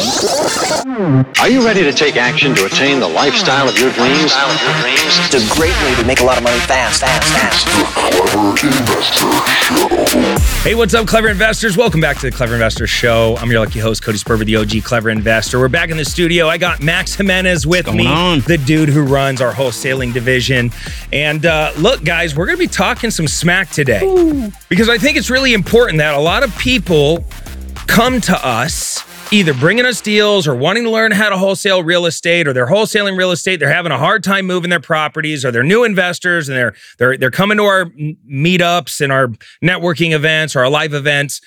Are you ready to take action to attain the lifestyle of your dreams? It's a great way to make a lot of money fast, fast, fast. Hey, what's up, Clever Investors? Welcome back to the Clever Investor Show. I'm your lucky host, Cody Sperber, the OG Clever Investor. We're back in the studio. I got Max Jimenez with me, on? the dude who runs our wholesaling division. And uh, look, guys, we're going to be talking some smack today because I think it's really important that a lot of people come to us either bringing us deals or wanting to learn how to wholesale real estate or they're wholesaling real estate they're having a hard time moving their properties or they're new investors and they're they're they're coming to our meetups and our networking events or our live events.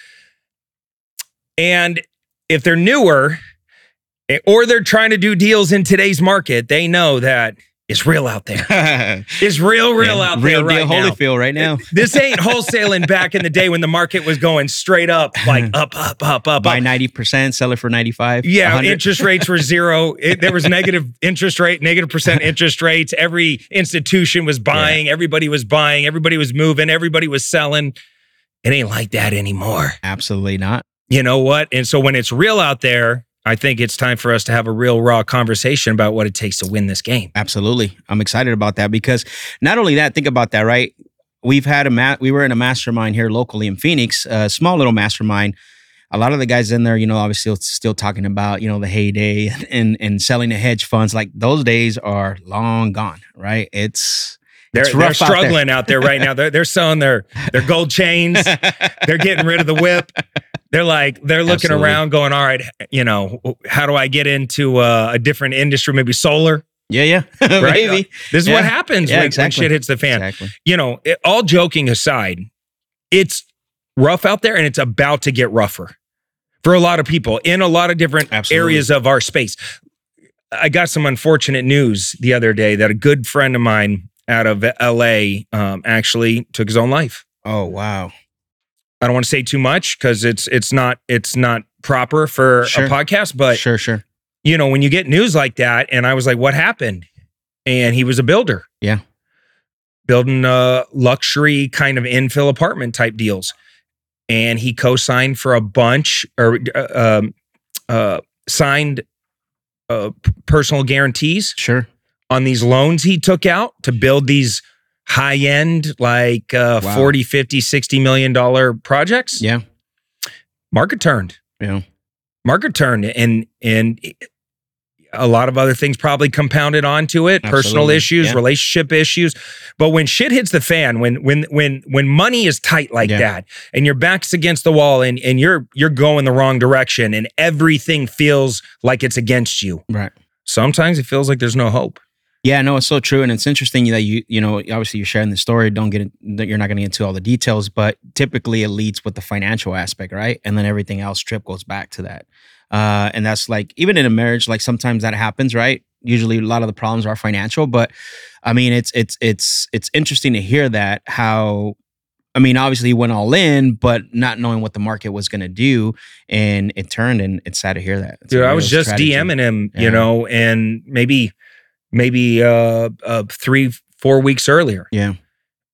And if they're newer eh, or they're trying to do deals in today's market they know that it's real out there it's real real out Real there deal right now. Holyfield right now. This ain't wholesaling back in the day when the market was going straight up, like up, up, up, up, Buy up. ninety percent, sell it for ninety five. Yeah, interest rates were zero. It, there was negative interest rate, negative percent interest rates. Every institution was buying. Everybody was buying. Everybody was moving. Everybody was selling. It ain't like that anymore. Absolutely not. You know what? And so when it's real out there, I think it's time for us to have a real raw conversation about what it takes to win this game. Absolutely. I'm excited about that because not only that, think about that, right? We've had a ma- we were in a mastermind here locally in Phoenix, a small little mastermind. A lot of the guys in there, you know, obviously still talking about, you know, the heyday and and selling the hedge funds. Like those days are long gone, right? It's They're, they're rough out there. struggling out there. right now. They're, they're selling their their gold chains. they're getting rid of the whip. They're like they're looking Absolutely. around, going, "All right, you know, how do I get into uh, a different industry? Maybe solar, Yeah, yeah. right? Maybe. This is Yeah. what happens Yeah, when, when shit hits the fan. Exactly. You know, it, all joking aside, it's rough out there, and it's about to get rougher for a lot of people in a lot of different Absolutely. areas of our space. I got some unfortunate news the other day that a good friend of mine out of LA um, actually took his own life. Oh wow. I don't want to say too much because it's it's not it's not proper for Sure. a podcast. But sure, sure. you know, when you get news like that, and I was like, "What happened?" And he was a builder. Yeah. building uh, luxury kind of infill apartment type deals, and he co-signed for a bunch or uh, um, uh, signed uh, personal guarantees Sure. On these loans he took out to build these high end like uh, Wow. 40 50 60 million dollar projects Yeah. market turned Yeah. market turned and and a lot of other things probably compounded onto it personal issues Yeah. relationship issues but when shit hits the fan when when when when money is tight like Yeah. that and your back's against the wall and and you're you're going the wrong direction and everything feels like it's against you Right. sometimes it feels like there's no hope Yeah, no, it's so true, and it's interesting that you, you know, obviously you're sharing the story. Don't get, that you're not going to get into all the details, but typically it leads with the financial aspect, right? And then everything else trip goes back to that, uh, and that's like even in a marriage, like sometimes that happens, right? Usually a lot of the problems are financial, but I mean, it's it's it's it's interesting to hear that how. I mean, obviously he went all in, but not knowing what the market was going to do, and it turned, and it's sad to hear that. It's Dude, I was just strategy. DMing him, Yeah. you know, and maybe, maybe uh, uh, three, four weeks earlier, Yeah,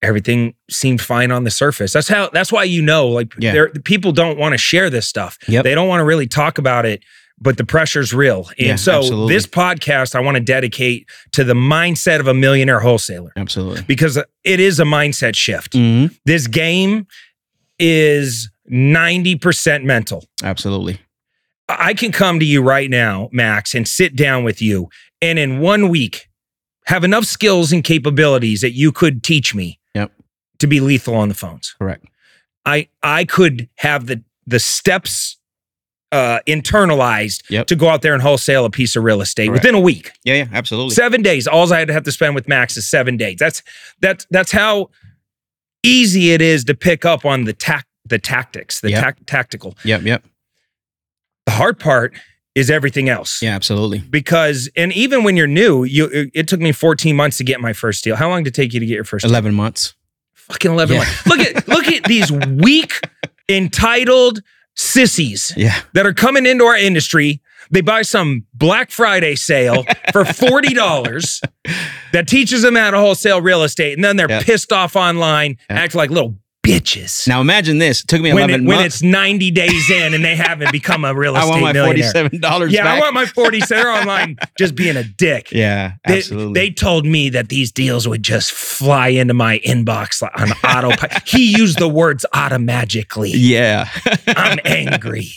everything seemed fine on the surface. That's how. That's why you know, like, Yeah. there people don't want to share this stuff. Yep. They don't want to really talk about it, but the pressure's real. And Yeah, so absolutely. this podcast, I want to dedicate to the mindset of a millionaire wholesaler absolutely. because it is a mindset shift. hmm This game is ninety percent mental. Absolutely. I can come to you right now, Max, and sit down with you, and in one week, have enough skills and capabilities that you could teach me Yep. to be lethal on the phones. Correct. I I could have the the steps uh, internalized Yep. to go out there and wholesale a piece of real estate Correct. within a week. Yeah, yeah, absolutely. Seven days. All I had to have to spend with Max is seven days. That's that's that's how easy it is to pick up on the tac the tactics, the Yep. tac- tactical. Yep, yep. The hard part is everything else. Yeah, absolutely. because and even when you're new you it, it took me 14 months to get my first deal how long did it take you to get your first deal? 11 months. fucking 11 Yeah. months look at look at these weak entitled sissies Yeah. that are coming into our industry they buy some black friday sale for $40 that teaches them how to wholesale real estate and then they're Yeah. pissed off online Yeah. act like little bitches. Now imagine this. It took me when, 11 it- when months. it's 90 days in and they haven't become a real estate I estate want my $47 Yeah, back. I want my 40 They're online just being a dick. yeah, They, absolutely. they told me that these deals would just fly into my inbox on autopilot. he used the words automagically. yeah. I'm angry.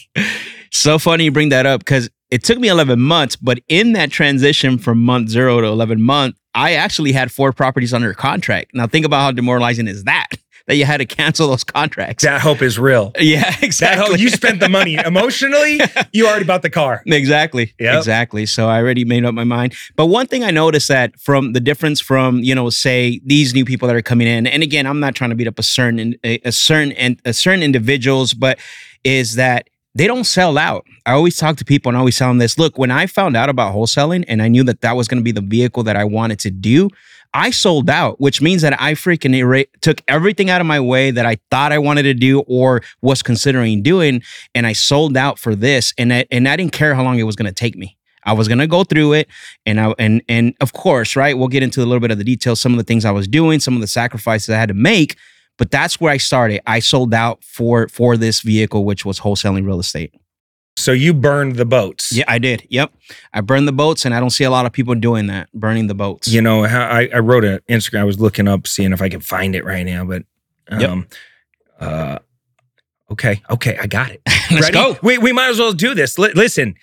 so funny you bring that up because it took me 11 months, but in that transition from month zero to 11 month, I actually had four properties under contract. Now think about how demoralizing is that? That you had to cancel those contracts. That hope is real. yeah, That exactly. hope, you spent the money emotionally. You already bought the car. Exactly. Yep. Exactly. So I already made up my mind. But one thing I noticed that from the difference from, you know, say these new people that are coming in, and again, I'm not trying to beat up a certain a, a certain and a certain individuals, but is that they don't sell out. I always talk to people and I always tell them this. Look, when I found out about wholesaling and I knew that that was going to be the vehicle that I wanted to do, I sold out, which means that I freaking took everything out of my way that I thought I wanted to do or was considering doing, and I sold out for this. And I, and I didn't care how long it was going to take me. I was going to go through it, and I and and of course, right, we'll get into a little bit of the details, some of the things I was doing, some of the sacrifices I had to make. But that's where I started. I sold out for for this vehicle, which was wholesaling real estate. So you burned the boats. Yeah, I did. Yep, I burned the boats, and I don't see a lot of people doing that, burning the boats. You know, I, I wrote an Instagram. I was looking up, seeing if I could find it right now, but Yep. um, uh, okay, okay, I got it. Let's Ready? go. We, we might as well do this. Li- listen,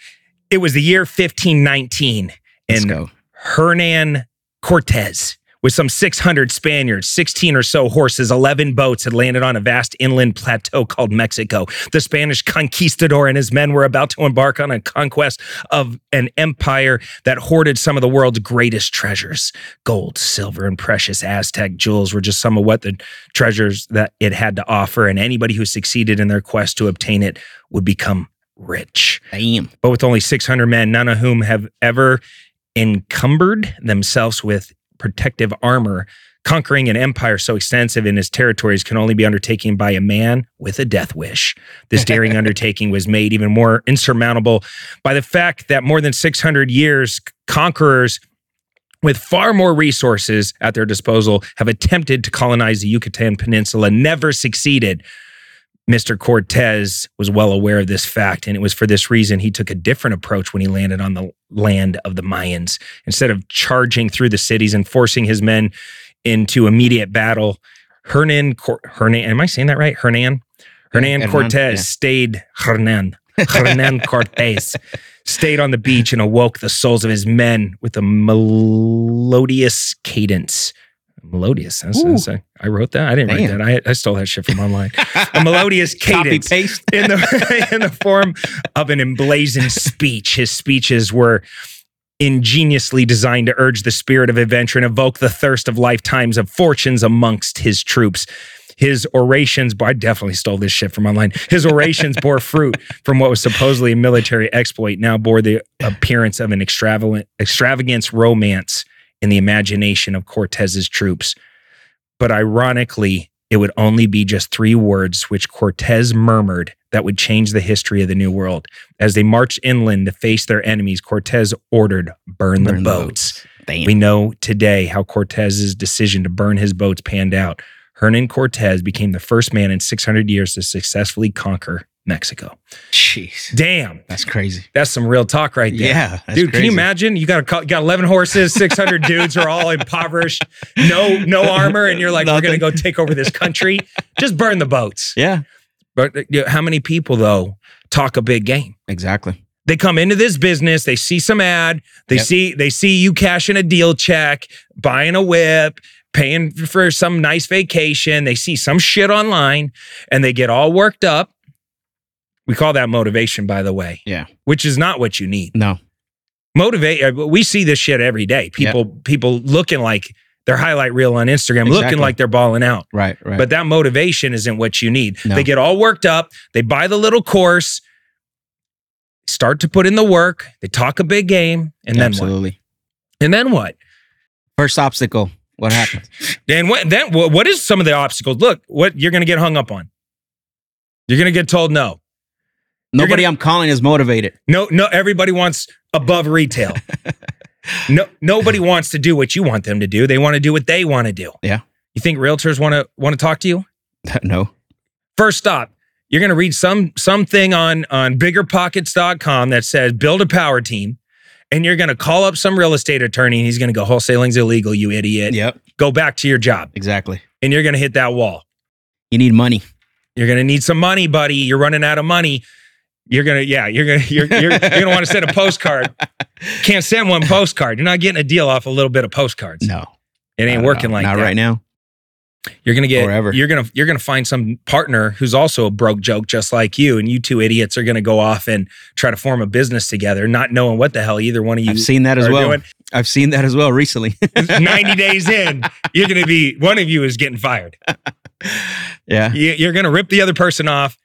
it was the year 1519, Let's and. Hernan Cortez with some 600 Spaniards, 16 or so horses, 11 boats had landed on a vast inland plateau called Mexico. The Spanish conquistador and his men were about to embark on a conquest of an empire that hoarded some of the world's greatest treasures. Gold, silver, and precious Aztec jewels were just some of what the treasures that it had to offer, and anybody who succeeded in their quest to obtain it would become rich Damn. but with only 600 men, none of whom have ever encumbered themselves with protective armor. Conquering an empire so extensive in its territories can only be undertaken by a man with a death wish. This daring undertaking was made even more insurmountable by the fact that more than 600 years, conquerors with far more resources at their disposal have attempted to colonize the Yucatan Peninsula, never succeeded. Mr. Cortez was well aware of this fact, and it was for this reason he took a different approach when he landed on the land of the Mayans. Instead of charging through the cities and forcing his men into immediate battle, Hernan, Cor- Hernan, am I saying that right? Hernan? Hernan Hernan, Cortez yeah. stayed, Hernan, Hernan Cortez stayed on the beach and awoke the souls of his men with a melodious cadence. Melodious. That's, that's a, I wrote that. I didn't Damn. write that. I, I stole that shit from online. A melodious Copy cadence paste. in the in the form of an emblazoned speech. His speeches were ingeniously designed to urge the spirit of adventure and evoke the thirst of lifetimes of fortunes amongst his troops. His orations, I definitely stole this shit from online. His orations bore fruit from what was supposedly a military exploit, now bore the appearance of an extravagant, extravagance romance in the imagination of Cortez's troops. But ironically, it would only be just three words which Cortez murmured that would change the history of the New World. As they marched inland to face their enemies, Cortez ordered, burn, the Burn boats. We know today how Cortez's decision to burn his boats panned out. Hernan Cortez became the first man in 600 years to successfully conquer Mexico. Jeez. Damn, That's crazy. that's some real talk right there. Yeah. Dude, can you imagine? You got a, co- got 11 horses, 600 dudes are all impoverished, no no armor, and you're like, we're going to go take over this country. Just burn the boats. Yeah. But uh, you know, how many people, though, talk a big game? Exactly. They come into this business, they see some ad, they Yep. see they see you cashing a deal check, buying a whip, paying for some nice vacation, they see some shit online and they get all worked up. We call that motivation, by the way. Yeah. Which is not what you need. No. Motivate uh, we see this shit every day. People people looking like their highlight reel on Instagram, looking like they're balling out. Right. Right. But that motivation isn't what you need. No. They get all worked up, they buy the little course, start to put in the work, they talk a big game, and then what? Absolutely. And then what? First obstacle. What happened? Then what then what, what is some of the obstacles? Look, what you're gonna get hung up on. You're gonna get told no. Nobody gonna- I'm calling is motivated. No, no, everybody wants above retail. no, nobody wants to do what you want them to do. They want to do what they want to do. Yeah. You think realtors want to want to talk to you? no. First stop, you're going to read some something on on biggerpockets.com that says build a power team and you're going to call up some real estate attorney and he's going to go wholesaling's illegal, you idiot. Yep. Go back to your job. Exactly. And you're going to hit that wall. You need money. You're going to need some money, buddy. You're running out of money. You're going to yeah, you're to you're you're, you're to want to send a postcard. Can't send one postcard. You're not getting a deal off a little bit of postcards. No. It ain't working like Not that. right now. You're gonna get Forever. you're gonna you're gonna find some partner who's also a broke joke just like you, and you two idiots are gonna go off and try to form a business together, not knowing what the hell either one of you I've seen that as well. doing. I've seen that as well recently. 90 days in, you're gonna be one of you is getting fired. yeah. You- You're gonna rip the other person off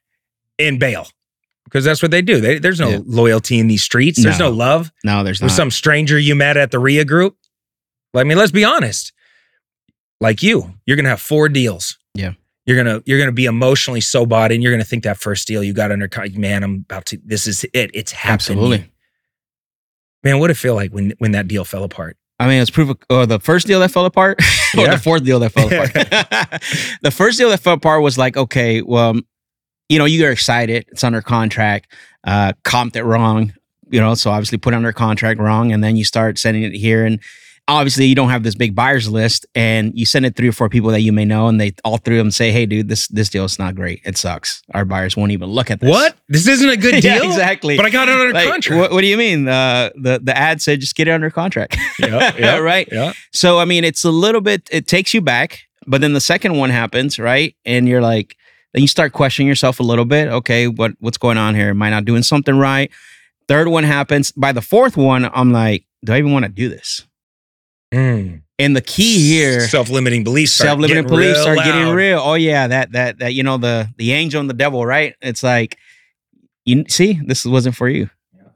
and bail. Because that's what they do. They, there's no Yeah. loyalty in these streets. There's no, No. love. No, there's with not. some stranger you met at the REIA group. I mean, let's be honest. Like you, you're gonna have four deals. Yeah. You're gonna you're gonna be emotionally so bought in. You're gonna think that first deal you got under man, I'm about to. This is it. It's happening. Absolutely. man. What it feel like when when that deal fell apart? I mean, it's proof of or the first deal that fell apart, or Yeah. the fourth deal that fell apart. the first deal that fell apart was like, okay, well, you know, you are excited. It's under contract. Uh, comped it wrong, you know, so obviously put under contract wrong, and then you start sending it here, and obviously you don't have this big buyers list, and you send it three or four people that you may know, and they all three of them say, hey, dude, this this deal is not great. It sucks. Our buyers won't even look at this. What? This isn't a good Yeah, deal. exactly. But I got it under Like, contract. What, what do you mean? Uh, the the ad said just get it under contract. Yeah, yeah, right. Yeah. So I mean, it's a little bit. It takes you back, but then the second one happens, right? And you're like, then you start questioning yourself a little bit. Okay, what what's going on here? Am I not doing something right? Third one happens. By the fourth one, I'm like, do I even want to do this? Mm. And the key here, self-limiting beliefs. self-limiting getting beliefs start getting real. Oh yeah, that that that you know the the angel and the devil, right? It's like you see, this wasn't for you.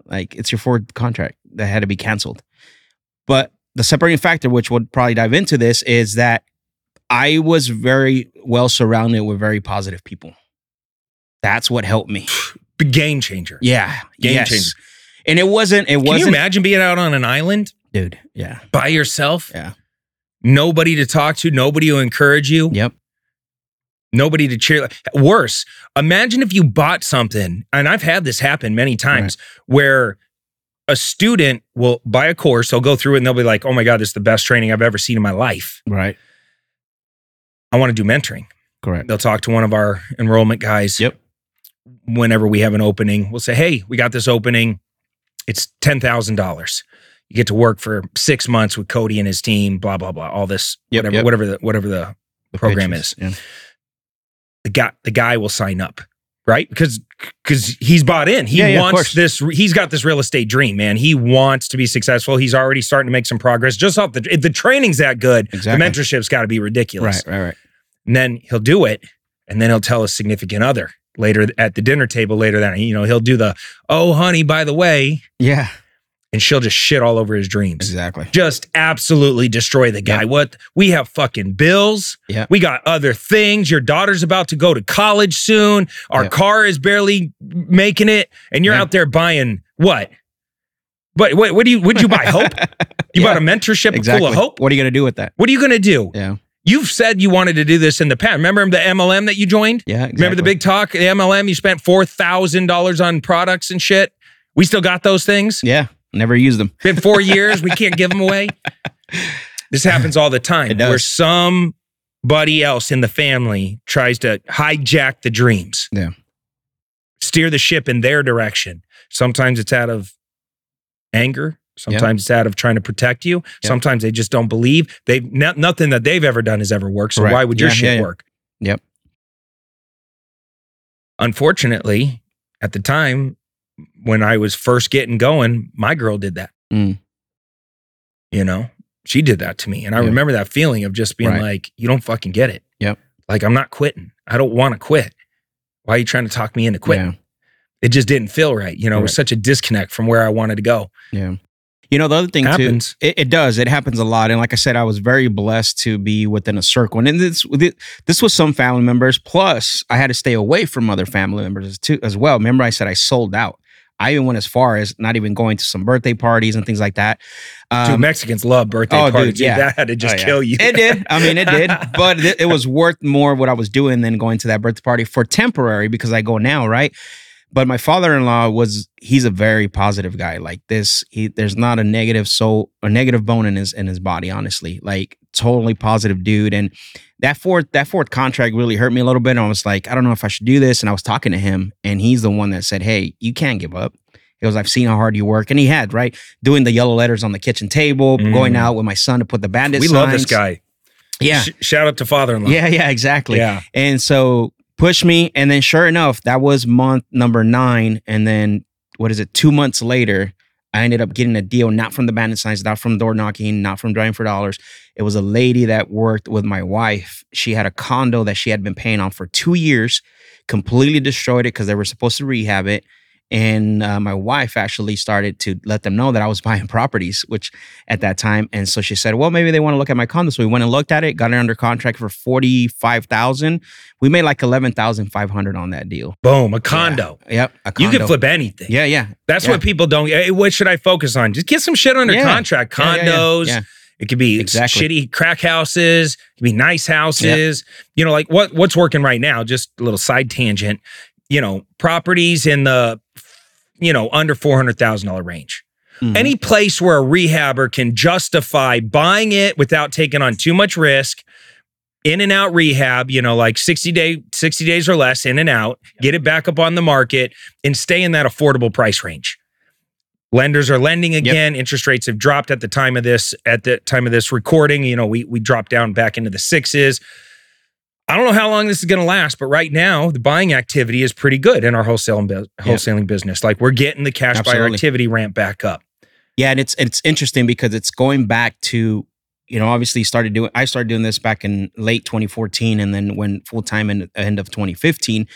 Like it's your Ford contract that had to be canceled. But the separating factor, which we'll probably dive into this, is that I was very well surrounded with very positive people. That's what helped me. Game changer. Yeah, Game yes. changer. And it wasn't. It Can you wasn't, imagine being out on an island dude. Yeah, by yourself? Yeah. Nobody to talk to, nobody to encourage you, yep. nobody to cheer. Worse, imagine if you bought something, and I've had this happen many times where a student will buy a course, they'll go through it, and they'll be like, oh my God, this is the best training I've ever seen in my life. Right. I want to do mentoring. Correct. They'll talk to one of our enrollment guys. Yep. Whenever we have an opening, we'll say, "Hey, we got this opening. It's ten thousand dollars. You get to work for six months with Cody and his team. Blah blah blah. All this, Yep, whatever, yep. whatever the whatever the The program pitches, is. Yeah. the guy the guy will sign up, right? Because because he's bought in. He Yeah, yeah, wants this. He's got this real estate dream, man. He wants to be successful. He's already starting to make some progress. Just off the if the training's that good, Exactly. the mentorship's got to be ridiculous. Right. Right. Right. And then he'll do it, and then he'll tell his significant other later at the dinner table later that you know he'll do the oh honey by the way, Yeah. And she'll just shit all over his dreams. Exactly. Just absolutely destroy the guy. Yep. What we have fucking bills. Yeah. We got other things. Your daughter's about to go to college soon. Our Yep. car is barely making it, and you're Yeah. out there buying what? But What? What do you? Would you buy hope? You Yeah. bought a mentorship exactly. full of hope. What are you gonna do with that? What are you going to do? Yeah. You've said you wanted to do this in the past. Remember the MLM that you joined? Yeah. Exactly. Remember the big talk, the MLM? You spent four thousand dollars on products and shit. We still got those things. Yeah. Never used them. Been four years. We can't give them away. This happens all the time. Where somebody else in the family tries to hijack the dreams. Yeah. Steer the ship in their direction. Sometimes it's out of anger. Sometimes it's out of trying to protect you. Yeah. Sometimes they just don't believe. They no, nothing that they've ever done has ever worked. So Right. why would your Yeah, shit yeah, yeah. work? Yep. Unfortunately, at the time when I was first getting going, my girl did that. Mm. You know, she did that to me. And I Yeah. remember that feeling of just being Right. like, you don't fucking get it. Yep. Like, I'm not quitting. I don't want to quit. Why are you trying to talk me into quitting? Yeah. It just didn't feel right. You know, it was such a disconnect from where I wanted to go. Yeah. You know, the other thing Happens. too, it, it does. It happens a lot. And like I said, I was very blessed to be within a circle. And this this was some family members. Plus, I had to stay away from other family members too as well. Remember, I said I sold out. I even went as far as not even going to some birthday parties and things like that. Dude, Um, Mexicans love birthday oh, parties. Dude, yeah. That had to just Oh, yeah. kill you. It did. I mean, it did, but it, it was worth more what I was doing than going to that birthday party for temporary because I go now, right? But my father-in-law was he's a very positive guy. Like this, he there's not a negative soul a negative bone in his in his body, honestly. Like totally positive dude. And that fourth that fourth contract really hurt me a little bit. And I was like, I don't know if I should do this. And I was talking to him, and he's the one that said, Hey, you can't give up. He goes, I've seen how hard you work. And he had, right? Doing the yellow letters on the kitchen table, Mm. going out with my son to put the bandit we love this guy. Yeah. Sh- shout out to father-in-law. Yeah, yeah, exactly. Yeah. And so push me. And then sure enough, that was month number nine. And then what is it? Two months later, I ended up getting a deal, not from the bandit signs, not from door knocking, not from driving for dollars. It was a lady that worked with my wife. She had a condo that she had been paying on for two years, completely destroyed it because they were supposed to rehab it. And uh, my wife actually started to let them know that I was buying properties, which at that time. And so she said, well, maybe they want to look at my condo. So we went and looked at it, got it under contract for 45000 We made like 11500 on that deal. Boom, a condo. Yep. A You can flip anything. Yeah, yeah. That's Yeah. what people don't. Hey, what should I focus on? Just get some shit under Yeah. contract. Yeah, yeah, yeah. Condos. It could be Exactly. shitty crack houses. It could be nice houses. You know, like what what's working right now? Just a little side tangent. You know, properties in the you know under four hundred thousand dollar range. Mhm. Any place where a rehabber can justify buying it without taking on too much risk. In and out rehab, you know, like 60 day, 60 days or less, in and out, get it back up on the market and stay in that affordable price range. Lenders are lending again. Interest rates have dropped at the time of this, at the time of this recording. You know, we we dropped down back into the sixes. I don't know how long this is going to last, but right now the buying activity is pretty good in our wholesale and bu- wholesaling business. Like we're getting the cash buyer activity ramp back up. Yeah, and it's it's interesting because it's going back to you know obviously started doing I started doing this back in late 2014 and then went full time in the end of 2015.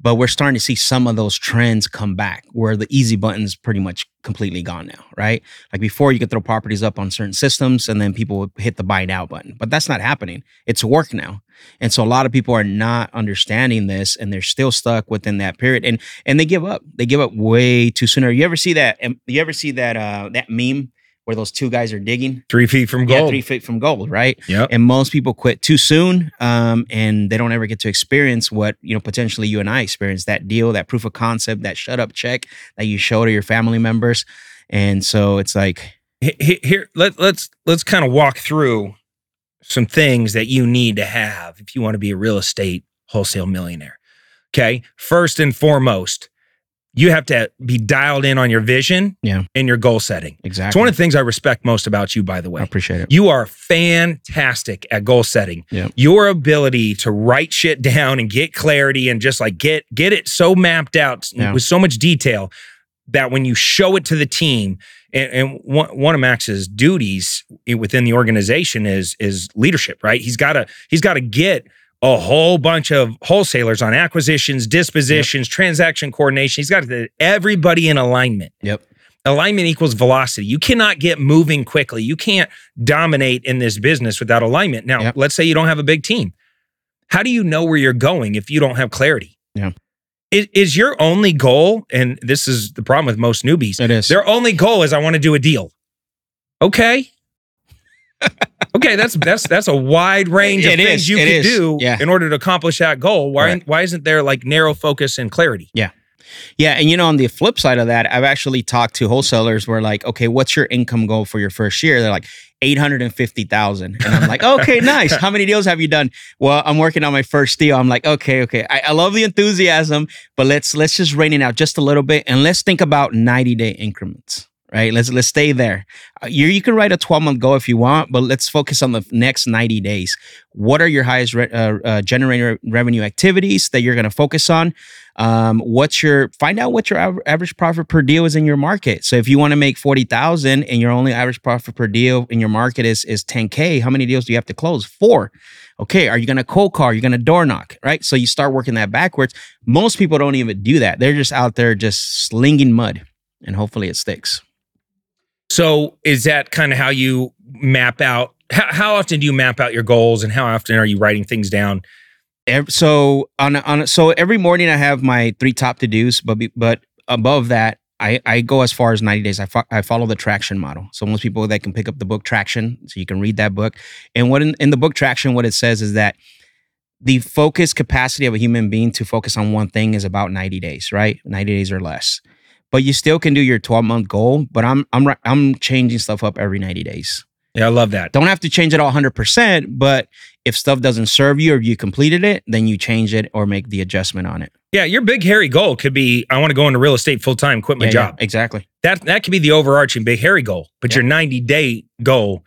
But we're starting to see some of those trends come back where the easy button's pretty much completely gone now, right? Like before, you could throw properties up on certain systems and then people would hit the buy now button. But that's not happening. It's work now. And so a lot of people are not understanding this and they're still stuck within that period. And and they give up. They give up way too sooner. You ever see that? um, You ever see that uh that meme where those two guys are digging? Three feet from gold. Yeah, three feet from gold, right? Yeah. And most people quit too soon, um, and they don't ever get to experience what you know potentially you and I experienced that deal, that proof of concept, that shut up check that you show to your family members. And so it's like, He- he- here let, let's let's kind of walk through some things that you need to have if you want to be a real estate wholesale millionaire okay first and foremost you have to be dialed in on your vision Yeah. and your goal setting exactly. it's one of the things i respect most about you by the way. I appreciate it. you are fantastic at goal setting. Yep. Your ability to write shit down and get clarity and just like get get it so mapped out Yeah. with so much detail that when you show it to the team and, and one, one of Max's duties within the organization is is leadership, right? He's got to he's got to get a whole bunch of wholesalers on acquisitions, dispositions, transaction coordination. He's got everybody in alignment Yep. alignment equals velocity. You cannot get moving quickly. You can't dominate in this business without alignment. Now, Yep. let's say you don't have a big team. How do you know where you're going if you don't have clarity? Yeah. Is, is your only goal, and this is the problem with most newbies, It is. their only goal is I want to do a deal. Okay. okay, that's that's that's a wide range of It things is, you it can is, do yeah. in order to accomplish that goal. Why Right. why isn't there like narrow focus and clarity? Yeah. Yeah, and you know, on the flip side of that, I've actually talked to wholesalers where like, okay, what's your income goal for your first year? They're like eight hundred and fifty thousand, and I'm like, okay, nice. How many deals have you done? Well, I'm working on my first deal. I'm like, okay, okay. I, I love the enthusiasm, but let's let's just rein it out just a little bit, and let's think about ninety day increments. Right, let's let's stay there. Uh, You you can write a twelve month goal if you want, but let's focus on the next ninety days. What are your highest re- uh, uh, generator revenue activities that you're going to focus on? um, what's your find out what your aver- average profit per deal is in your market. So if you want to make 40000 and your only average profit per deal in your market is is 10k how many deals do you have to close? Four. Okay are you going to cold call? Are you going to door knock right? So you start working that backwards. Most people don't even do that. They're just out there just slinging mud and hopefully it sticks So is that kind of how you map out? How, how often do you map out your goals, and how often are you writing things down? So on on so every morning I have my three top to dos, but but above that I, I go as far as 90 days. I, fo- I follow the traction model. So most people that can pick up the book Traction, so you can read that book. And what in, in the book Traction, what it says is that the focus capacity of a human being to focus on one thing is about 90 days, right? 90 days or less. But you still can do your 12 month goal. But I'm I'm I'm changing stuff up every 90 days. Yeah, I love that. Don't have to change it all 100%, but if stuff doesn't serve you or you completed it, then you change it or make the adjustment on it. Yeah, your big hairy goal could be I want to go into real estate full time, quit my Yeah, yeah, job. exactly. That that could be the overarching big hairy goal. But Yeah. your 90 day goal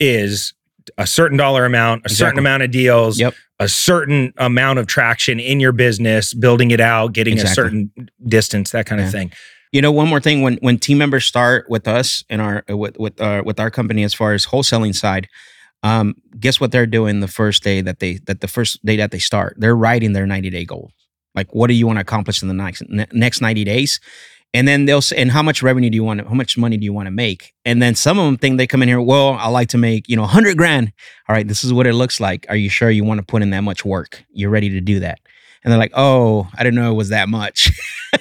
is a certain dollar amount, a certain amount of deals, Yep. a certain amount of traction in your business, building it out, getting a certain distance, that kind of thing. You know, one more thing: when when team members start with us and our with with our with our company as far as wholesaling side, um, guess what they're doing the first day that they that the first day that they start, they're writing their ninety day goal. Like, what do you want to accomplish in the next next ninety days? And then they'll say, and how much revenue do you want? To, how much money do you want to make? And then some of them think they come in here. Well, I like to make you know hundred grand. All right, this is what it looks like. Are you sure you want to put in that much work? You're ready to do that? And they're like, oh, I didn't know it was that much.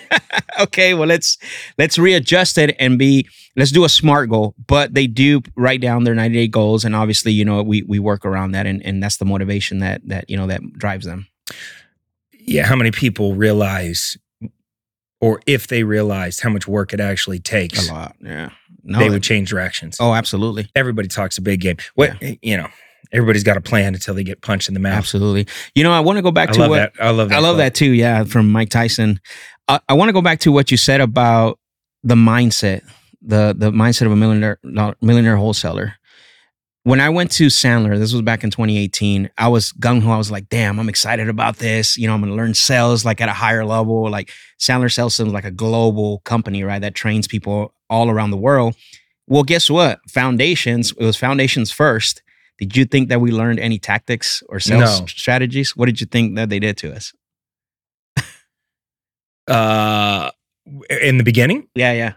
okay, well let's let's readjust it and be let's do a smart goal. But they do write down their 90 day goals, and obviously, you know, we we work around that, and and that's the motivation that that you know that drives them. Yeah, how many people realize or if they realized how much work it actually takes, A lot, yeah. No, they would change directions. oh, absolutely, Everybody talks a big game. What eh, you know, everybody's got a plan until they get punched in the mouth. absolutely. You know, I want to go back I to what that. I love that. I love quote. that too. Yeah, from Mike Tyson. I, I want to go back to what you said about the mindset, the the mindset of a millionaire millionaire wholesaler. When I went to Sandler, this was back in 2018. I was gung ho. I was like, "Damn, I'm excited about this. You know, I'm going to learn sales like at a higher level. Like Sandler Sales Systems, like a global company, right? That trains people all around the world. Well, guess what? Foundations. It was foundations first. Did you think that we learned any tactics or sales No. strategies? What did you think that they did to us? Uh, in the beginning, Yeah, yeah.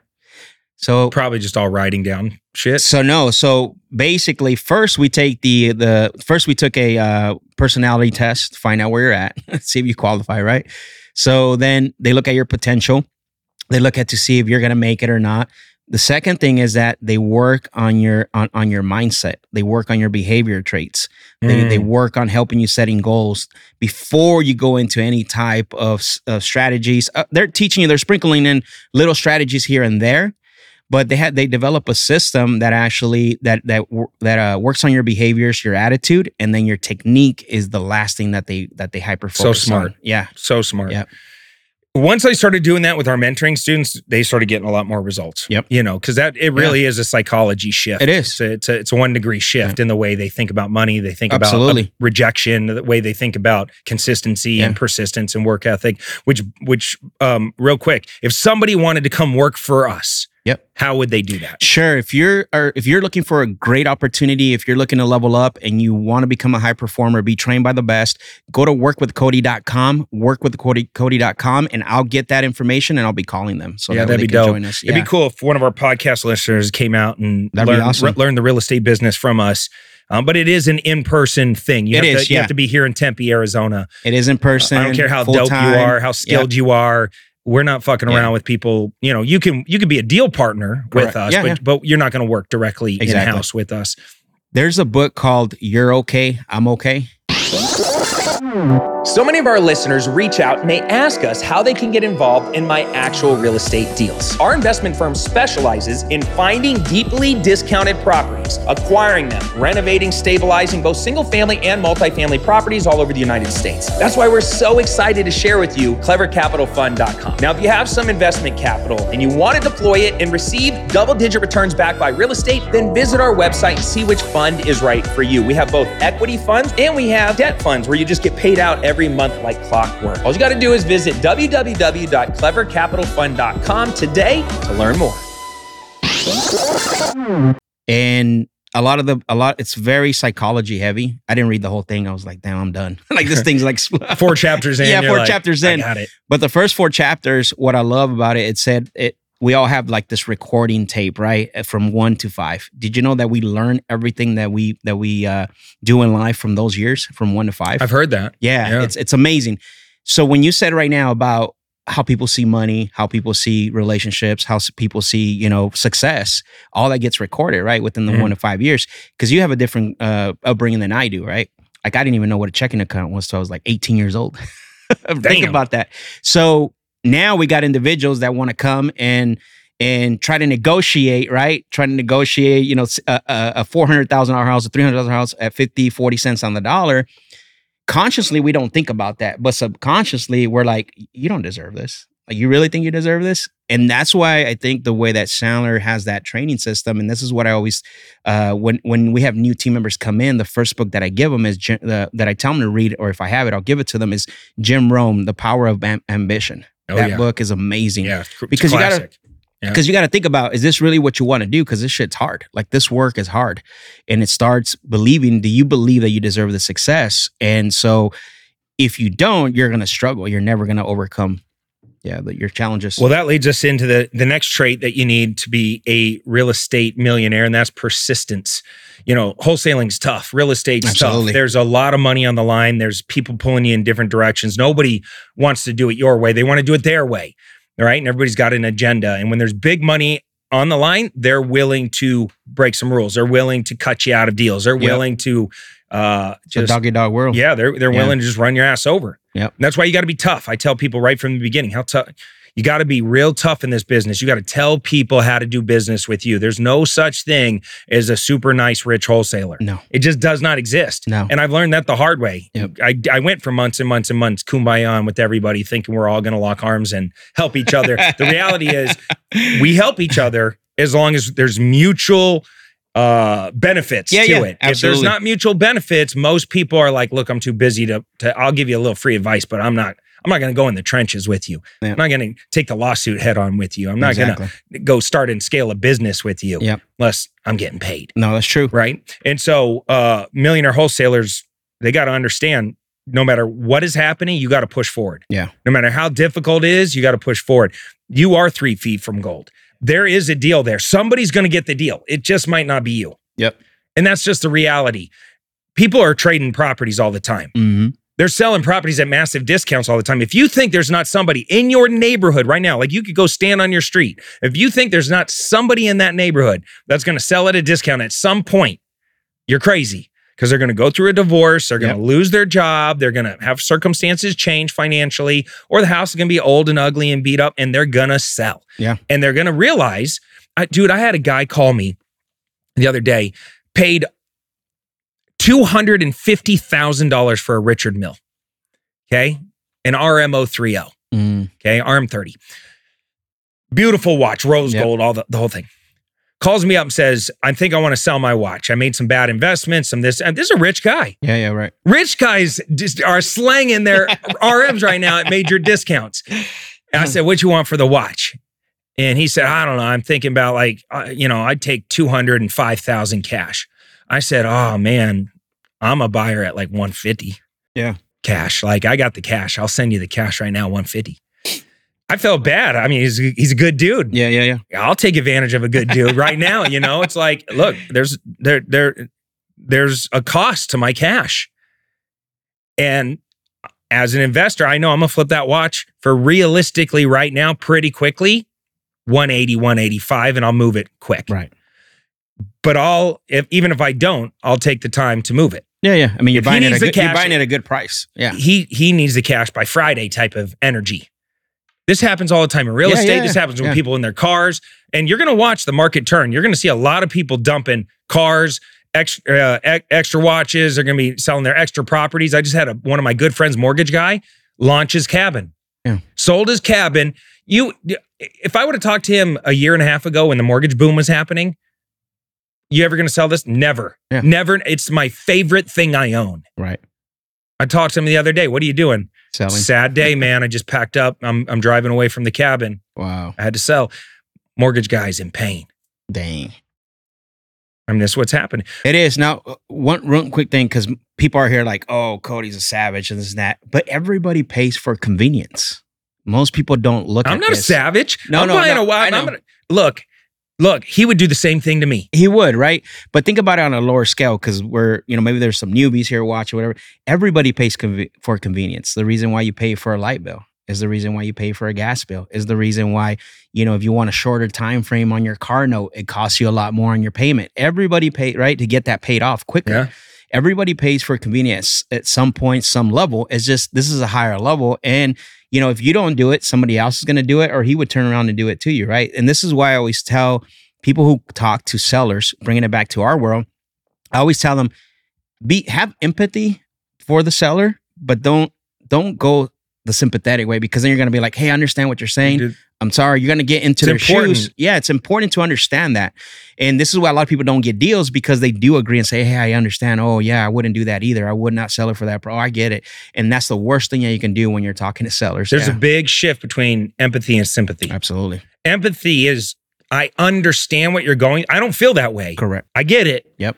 So probably just all writing down shit. so no. So basically, first we take the the first we took a uh, personality test, find out where you're at, see if you qualify, right? So then they look at your potential. They look at to see if you're gonna make it or not. The second thing is that they work on your on, on your mindset. They work on your behavior traits. They, they Mm. work on helping you setting goals before you go into any type of, of strategies. Uh, they're teaching you, they're sprinkling in little strategies here and there, but they had they develop a system that actually that that that uh, works on your behaviors, your attitude, and then your technique is the last thing that they that they hyper So smart. on. Yeah, so smart. Yep. Once I started doing that with our mentoring students, they started getting a lot more results. Yep. You know, because that it really is a psychology shift. It is. It's a, it's a, it's a one degree shift in the way they think about money. They think about Absolutely. uh, rejection, the way they think about consistency and persistence and work ethic. Which which um real quick, if somebody wanted to come work for us, Yep. how would they do that? Sure. If you're or if you're looking for a great opportunity, if you're looking to level up and you want to become a high performer, be trained by the best, go to workwithcody.com, workwithcody.com, and I'll get that information and I'll be calling them. So yeah, that that'd be dope. join us. It'd be cool if one of our podcast listeners came out and That'd be learned, awesome. re- learned the real estate business from us. Um, but it is an in-person thing. You It have is, to, you yeah. have to be here in Tempe, Arizona. It is in person. I don't care how dope you are, how skilled you are. We're not fucking Yeah. around with people. You know, you can you can be a deal partner with us, Yeah, but yeah. but you're not going to work directly in Exactly. house with us. There's a book called You're Okay, I'm Okay. So many of our listeners reach out and they ask us how they can get involved in my actual real estate deals. Our investment firm specializes in finding deeply discounted properties, acquiring them, renovating, stabilizing both single family and multifamily properties all over the United States. That's why we're so excited to share with you clevercapitalfund.com. Now, if you have some investment capital and you want to deploy it and receive double digit returns back by real estate, then visit our website and see which fund is right for you. We have both equity funds and we have debt funds where you just get paid out every month like clockwork. All you got to do is visit www.clevercapitalfund.com today to learn more. And a lot of the a lot it's very psychology heavy. I didn't read the whole thing. I was like, damn, I'm done. like this thing's like Four chapters in, Yeah, four like, chapters I in. got it. But the first four chapters, what I love about it, it said it we all have like this recording tape, right? Uh, From one to five. Did you know that we learn everything that we that we uh, do in life from those years, from one to five? I've heard that. yeah, yeah. it's it's amazing. So when you said right now about how people see money, how people see relationships, how people see, you know, success, all that gets recorded, right? Within the Mhm. one to five years. Cause you have a different uh, upbringing than I do, right? Like I didn't even know what a checking account was till I was like 18 years old. Think about that. So now we got individuals that want to come and and try to negotiate, right? Try to negotiate, you know, a $400,000 house, a $300,000 house at 50, 40 cents on the dollar. Consciously, we don't think about that. But subconsciously, we're like, you don't deserve this. Like, you really think you deserve this? And that's why I think the way that Sandler has that training system, and this is what I always, uh, when when we have new team members come in, the first book that I give them is the, that I tell them to read, or if I have it, I'll give it to them. Is Jim Rohn, The Power of Am- Ambition. Oh, that yeah. book is amazing Yeah, it's Because you gotta- classic. Yeah. because you got to think about is this really what you want to do because this shit's hard like this work is hard and it starts believing do you believe that you deserve the success and so if you don't you're going to struggle you're never going to overcome yeah that your challenges Well, that leads us into the the next trait that you need to be a real estate millionaire, and that's persistence. You know, wholesaling's tough. Real estate's Absolutely. tough. There's a lot of money on the line. There's people pulling you in different directions. Nobody wants to do it your way. They want to do it their way. All right. And everybody's got an agenda. And when there's big money on the line, they're willing to break some rules. They're willing to cut you out of deals. They're Yep. willing to uh it's a doggy dog world yeah, they're they're Yeah. willing to just run your ass over. Yep. And that's why you got to be tough. I tell people right from the beginning how tough you got to be real tough in this business. You got to tell people how to do business with you. There's no such thing as a super nice rich wholesaler. no It just does not exist. No. And I've learned that the hard way. Yep. I, I went for months and months and months kumbaya on with everybody, thinking we're all going to lock arms and help each other. the reality is, we help each other as long as there's mutual uh benefits Yeah, to yeah, it. If there's not mutual benefits, most people are like, "Look, I'm too busy to, to I'll give you a little free advice, but I'm not I'm not going to go in the trenches with you. Yeah. I'm not going to take the lawsuit head on with you. I'm not exactly. going to go start and scale a business with you Yep. unless I'm getting paid." no that's true right? And so, uh, millionaire wholesalers, they got to understand no matter what is happening, you got to push forward. Yeah. No matter how difficult it is, you got to push forward. You are three feet from gold. There is a deal there. Somebody's going to get the deal. It just might not be you. Yep. And that's just the reality. People are trading properties all the time. hmm They're selling properties at massive discounts all the time. If you think there's not somebody in your neighborhood right now, like you could go stand on your street, if you think there's not somebody in that neighborhood that's going to sell at a discount at some point, you're crazy because they're going to go through a divorce, they're going to lose their job, they're going to have circumstances change financially, or the house is going to be old and ugly and beat up, and they're going to sell. Yeah. And they're going to realize, I, dude, I had a guy call me the other day, paid $250,000 for a Richard Mille. Okay. An RMO 30. mm Okay. RM30. Beautiful watch, rose Yep. gold, all the, the whole thing. Calls me up and says, I think I want to sell my watch. I made some bad investments, some this. And this is a rich guy. yeah yeah right Rich guys just are slanging their RMs right now at major discounts. And I said, What you want for the watch? And he said, I don't know. I'm thinking about like, uh, you know, I'd take 205,000 cash. I said, Oh man, I'm a buyer at like 150. Yeah. Cash. Like I got the cash. I'll send you the cash right now, 150. I felt bad. I mean, he's, he's a good dude. yeah yeah yeah I'll take advantage of a good dude right now. You know, it's like, look, there's there there there's a cost to my cash. And as an investor, I know I'm gonna flip that watch for realistically right now, pretty quickly, 180, 185, and I'll move it quick. right But I'll if even if I don't, I'll take the time to move it. yeah yeah i mean you're If buying it at a good, you're buying it at a good price yeah He he needs the cash by Friday type of energy. This happens all the time in real Yeah, estate. yeah, this happens with people in their cars, and you're going to watch the market turn. You're going to see a lot of people dumping cars, extra uh, extra watches. They're going to be selling their extra properties. I just had a, one of my good friends, mortgage guy, launch his cabin. Yeah. Sold his cabin. You, if I would have talked to him a year and a half ago when the mortgage boom was happening, you ever going to sell this? Never, Yeah. never. It's my favorite thing I own. right I talked to him the other day. What are you doing? selling Sad day, man. I just packed up. I'm I'm driving away from the cabin. wow I had to sell. Mortgage guy's in pain. dang I mean, that's what's happening. It is now. uh, One real quick thing, because people are here like, "Oh, Cody's a savage and this and that," but everybody pays for convenience. Most people don't look. I'm not a savage. No, I'm no, buying no, a. I I'm gonna, look, look. He would do the same thing to me. He would, right? But think about it on a lower scale, because we're, you know, maybe there's some newbies here watching, whatever. Everybody pays conve- for convenience. The reason why you pay for a light bill Is the reason why you pay for a gas bill. Is the reason why you know if you want a shorter time frame on your car note, it costs you a lot more on your payment. Everybody pay right to get that paid off quicker. Yeah. Everybody pays for convenience at some point, some level. It's just this is a higher level, and you know if you don't do it, somebody else is going to do it, or he would turn around and do it to you, right? And this is why I always tell people who talk to sellers, bringing it back to our world, I always tell them be have empathy for the seller, but don't don't go the sympathetic way because then you're gonna be like, hey, I understand what you're saying. Dude, I'm sorry, you're gonna get into their important. shoes. Yeah, it's important to understand that. And this is why a lot of people don't get deals because they do agree and say, Hey, I understand. Oh, yeah, I wouldn't do that either. I would not sell it for that. Pro. Oh, I get it. And that's the worst thing that you can do when you're talking to sellers. There's Yeah, a big shift between empathy and sympathy. absolutely Empathy is I understand what you're going. I don't feel that way. correct. I get it. Yep.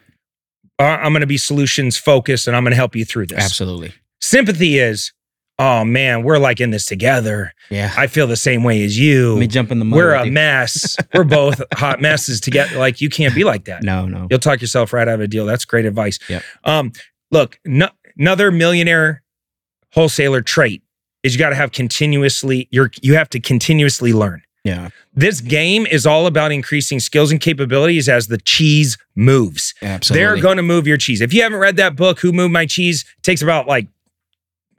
Uh, I'm going to be solutions focused and I'm going to help you through this. Absolutely. Sympathy is, oh man, we're like in this together. Yeah. I feel the same way as you. Let me jump in the mud. We're a mess. we're both hot messes together. Like you can't be like that. No, no. You'll talk yourself right out of a deal. That's great advice. Yep. Um, look, no, another millionaire wholesaler trait is you got to have continuously. You're you have to continuously learn. Yeah. This game is all about increasing skills and capabilities as the cheese moves. Absolutely. They're going to move your cheese. If you haven't read that book, Who Moved My Cheese, it takes about like,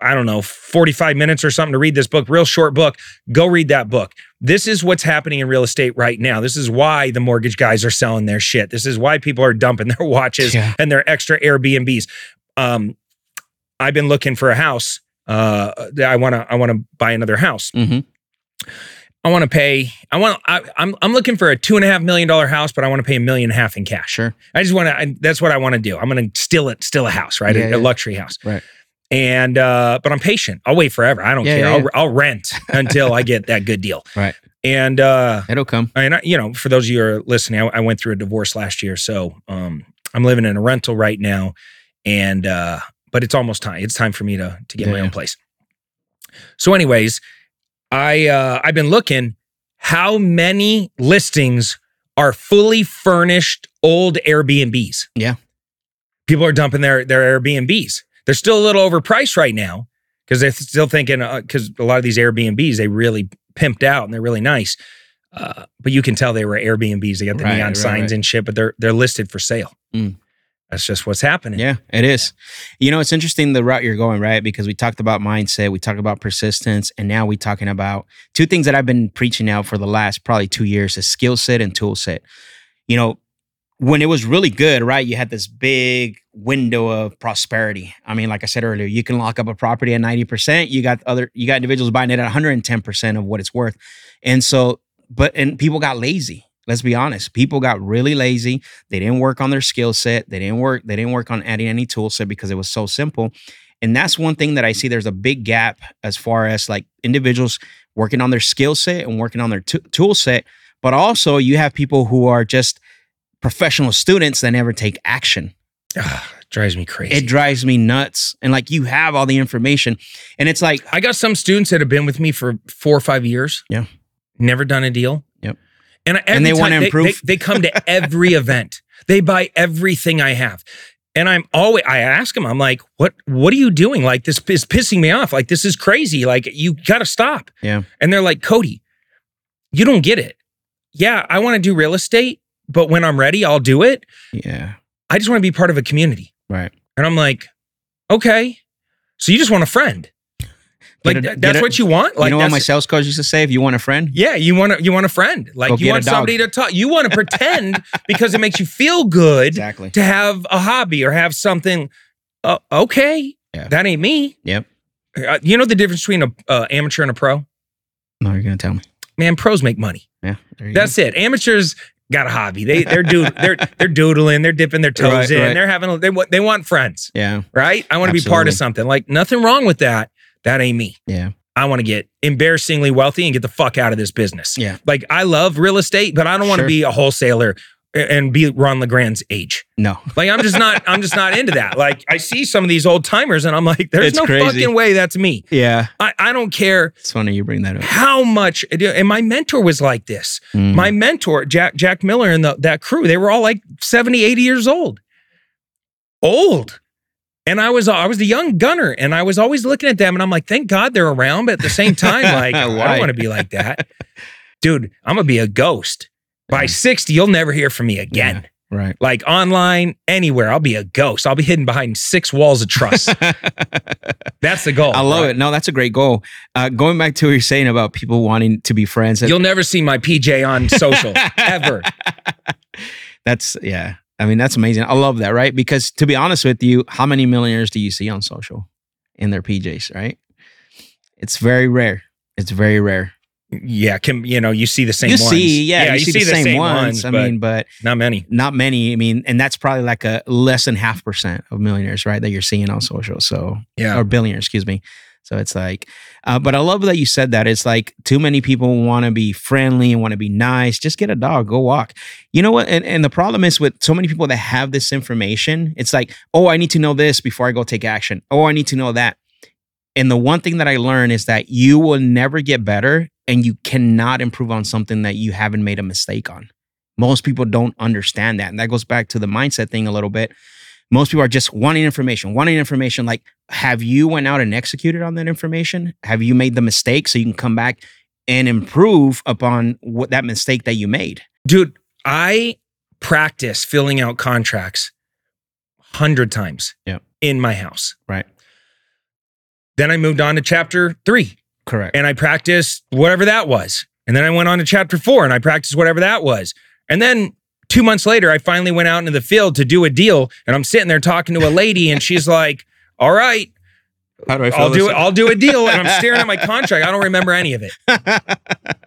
I don't know, 45 minutes or something to read this book, real short book. Go read that book. This is what's happening in real estate right now. This is why the mortgage guys are selling their shit. This is why people are dumping their watches Yeah. and their extra Airbnbs. Um, I've been looking for a house. Uh, I want to, I want to buy another house. hmm I want to pay. I want. I, I'm I'm looking for a two and a half million dollar house, but I want to pay a million and a half in cash. Sure. I just want to. That's what I want to do. I'm going to steal it, steal a house, right? Yeah, a, yeah. a luxury house. Right. And uh, but I'm patient. I'll wait forever. I don't Yeah, care. yeah, I'll. I'll rent until I get that good deal. Right. And uh, It'll come. and I, you know, for those of you who are listening, I, I went through a divorce last year, so um, I'm living in a rental right now, and uh, but it's almost time. It's time for me to to get my own place. So, anyways, I uh, I've been looking. How many listings are fully furnished old Airbnbs? Yeah. people are dumping their their Airbnbs. They're still a little overpriced right now because they're still thinking because a lot of these Airbnbs they really pimped out and they're really nice. Uh, but you can tell they were Airbnbs. They got the Right, neon right, signs right. and shit, but they're they're listed for sale. Mm. That's just what's happening. Yeah, it is. You know, it's interesting the route you're going, right? Because we talked about mindset, we talked about persistence, and now we're talking about two things that I've been preaching now for the last probably two years is skill set and tool set. You know, when it was really good, right? You had this big window of prosperity. I mean, like I said earlier, you can lock up a property at 90%. You got other you got individuals buying it at 110% of what it's worth. And so, but and people got lazy. Let's be honest. People got really lazy. They didn't work on their skill set. They didn't work. They didn't work on adding any tool set because it was so simple. And that's one thing that I see. There's a big gap as far as like individuals working on their skill set and working on their t- tool set. But also, you have people who are just professional students that never take action. Ah, it drives me crazy. It drives me nuts. And like you have all the information, and it's like, I got some students that have been with me for four or five years. Yeah. Never done a deal. Yep. And, every And they wanna They, improve. they come to every event. They buy everything I have. And I'm always I ask them, I'm like, what what are you doing? Like this is pissing me off. Like this is crazy. Like you gotta stop. Yeah. And they're like, Cody, you don't get it. Yeah, I want to do real estate, but when I'm ready, I'll do it. yeah, I just want to be part of a community. right. And I'm like, okay. So you just want a friend. Like a- that's a- what you want? Like you know what my sales coach used to say? If you want a friend, Yeah, you want to you want a friend. Like you want somebody to talk. You want to pretend because it makes you feel good exactly. to have a hobby or have something. Uh, okay, Yeah. that ain't me. Yep. Uh, you know the difference between a uh, amateur and a pro? No, you're gonna tell me. Man, pros make money. Yeah, That's it. Amateurs got a hobby. They they're dood- they're they're doodling. They're dipping their toes Right, in. right. They're having they want they want friends. Yeah, right? I want to be part of something. Like nothing wrong with that. That ain't me. yeah, I want to get embarrassingly wealthy and get the fuck out of this business. Yeah. Like I love real estate, but I don't want to Sure. be a wholesaler a- and be Ron LeGrand's age. no, Like I'm just not I'm just not into that. Like I see some of these old timers and I'm like, there's It's no crazy. fucking way that's me. yeah. I, I don't care It's funny you bring that up. how much and my mentor was like this. Mm. My mentor, Jack Jack Miller and the, that crew, they were all like 70, 80 years old. Old. And I was I was the young gunner, and I was always looking at them, and I'm like, thank God they're around, but at the same time, like, I don't want to be like that, dude. I'm gonna be a ghost. By Yeah. 60, you'll never hear from me again. Right. Like online, anywhere, I'll be a ghost. I'll be hidden behind six walls of trust. That's the goal. I love right? it. No, that's a great goal. Uh, going back to what you're saying about people wanting to be friends. You'll never see my PJ on social ever. That's yeah. I mean, that's amazing. I love that, right? Because to be honest with you, how many millionaires do you see on social in their PJs, right? It's very rare. It's very rare. Yeah, can you know you see the same you ones. see, yeah, you, see, the, same, ones. I mean, but not many. not many. I mean, and that's probably like a less than half percent of millionaires, right? That you're seeing on social. So Yeah. or billionaires, excuse me. So it's like, uh, but I love that you said that. It's like too many people want to be friendly and want to be nice. Just get a dog, go walk. You know what? And, and the problem is with so many people that have this information, it's like, oh, I need to know this before I go take action. Oh, I need to know that. And the one thing that I learned is that you will never get better and you cannot improve on something that you haven't made a mistake on. Most people don't understand that. And that goes back to the mindset thing a little bit. Most people are just wanting information, wanting information. Like, have you went out and executed on that information? Have you made the mistake so you can come back and improve upon what that mistake that you made? Dude, I practice filling out contracts hundred times Yeah. in my house. Right. Then I moved on to chapter three Correct. and I practiced whatever that was. And then I went on to chapter four and I practiced whatever that was. And then two months later, I finally went out into the field to do a deal. And I'm sitting there talking to a lady, and she's like, All right, How do I I'll do it. I'll do a deal. And I'm staring at my contract. I don't remember any of it.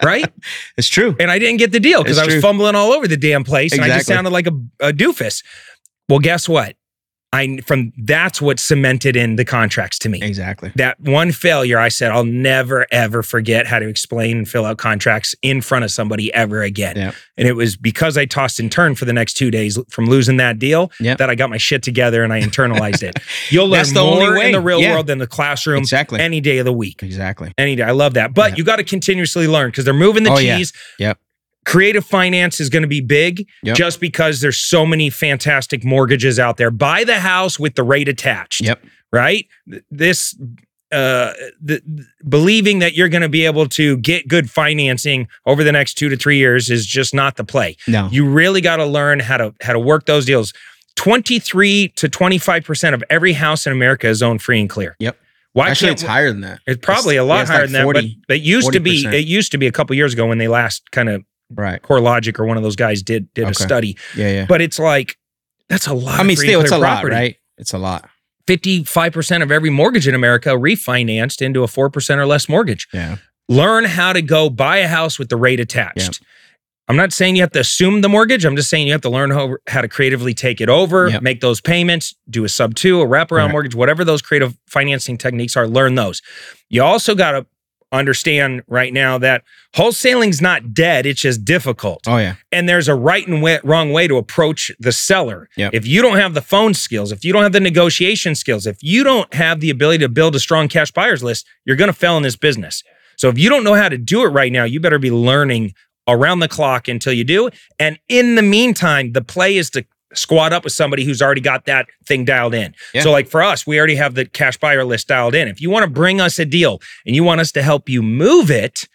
Right. it's true. And I didn't get the deal because I was true. fumbling all over the damn place. And I just sounded like a, a doofus. Well, guess what? I from that's what cemented in the contracts to me. Exactly. That one failure, I said, I'll never ever forget how to explain and fill out contracts in front of somebody ever again. Yeah. And it was because I tossed and turned for the next two days from losing that deal Yeah. that I got my shit together and I internalized it. You'll learn more in the real Yeah. world than the classroom Exactly. any day of the week. Exactly. Any day. I love that. But Yeah. you got to continuously learn because they're moving the Oh, yeah. cheese. Yep. Creative finance is going to be big Yep. just because there's so many fantastic mortgages out there. Buy the house with the rate attached. Yep. Right? This uh the, th- believing that you're going to be able to get good financing over the next 2 to 3 years is just not the play. No. You really got to learn how to how to work those deals. 23 to 25% of every house in America is owned free and clear. Yep. Why Actually, it's higher than that. it's probably It's- a lot yeah, higher like than 40, that, but, but it used to be it used to be a couple years ago when they last kind of Right. CoreLogic or one of those guys did did a study. Yeah. Yeah. But it's like that's a lot. I mean, still, it's a clear lot, property. right? It's a lot. Fifty-five percent of every mortgage in America refinanced into a four percent or less mortgage. Yeah. Learn how to go buy a house with the rate attached. I'm not saying you have to assume the mortgage. I'm just saying you have to learn how, how to creatively take it over, Yep. make those payments, do a sub two, a wraparound Right. mortgage, whatever those creative financing techniques are, learn those. You also got to understand right now that wholesaling's not dead, it's just difficult. Oh yeah. and there's a right and way, wrong way to approach the seller. Yep. If you don't have the phone skills, if you don't have the negotiation skills, if you don't have the ability to build a strong cash buyers list, you're going to fail in this business. So if you don't know how to do it right now, you better be learning around the clock until you do. And in the meantime, the play is to squat up with somebody who's already got that thing dialed in. Yeah. So like for us, we already have the cash buyer list dialed in. If you want to bring us a deal and you want us to help you move it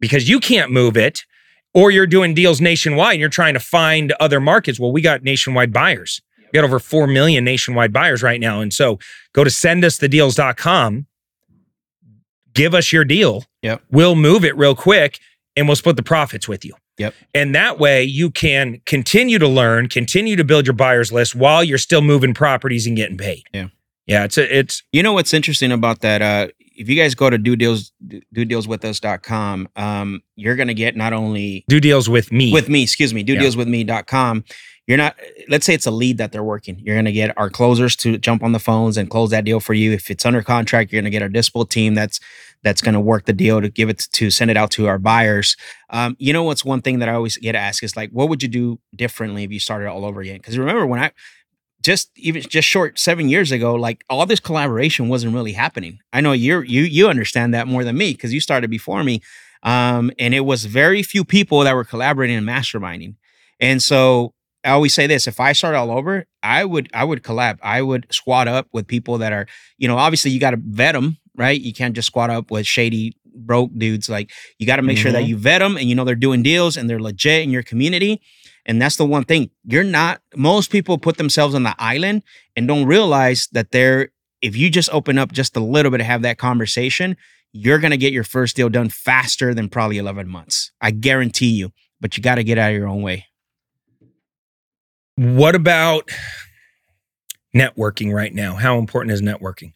because you can't move it, or you're doing deals nationwide and you're trying to find other markets. Well, we got nationwide buyers. We got over 4 million nationwide buyers right now. And so go to sendusthedeals.com, give us your deal. Yep. We'll move it real quick and we'll split the profits with you. Yep. And that way you can continue to learn, continue to build your buyers list while you're still moving properties and getting paid. Yeah. Yeah. It's a, it's You know what's interesting about that? Uh, if you guys go to do deals, do dealswithus.com, um, you're going to get not only do deals with me. with me, excuse me, do Yeah. dealswithme.com. You're not, let's say it's a lead that they're working. You're going to get our closers to jump on the phones and close that deal for you. If it's under contract, you're going to get our dispo team that's, that's going to work the deal to give it to send it out to our buyers. Um, you know what's one thing that I always get asked is like, what would you do differently if you started all over again? Because remember when I just even just short seven years ago, like all this collaboration wasn't really happening. I know you're you you understand that more than me because you started before me, um, and it was very few people that were collaborating and masterminding. And so I always say this: if I start all over, I would I would collab. I would squat up with people that are, you know, obviously you got to vet them, right? You can't just squat up with shady broke dudes. Like you got to make sure that Mhm. you vet them and you know they're doing deals and they're legit in your community. And that's the one thing you're not. Most people put themselves on the island and don't realize that they're. If you just open up just a little bit to have that conversation, you're gonna get your first deal done faster than probably 11 months. I guarantee you. But you got to get out of your own way. What about networking right now? How important is networking?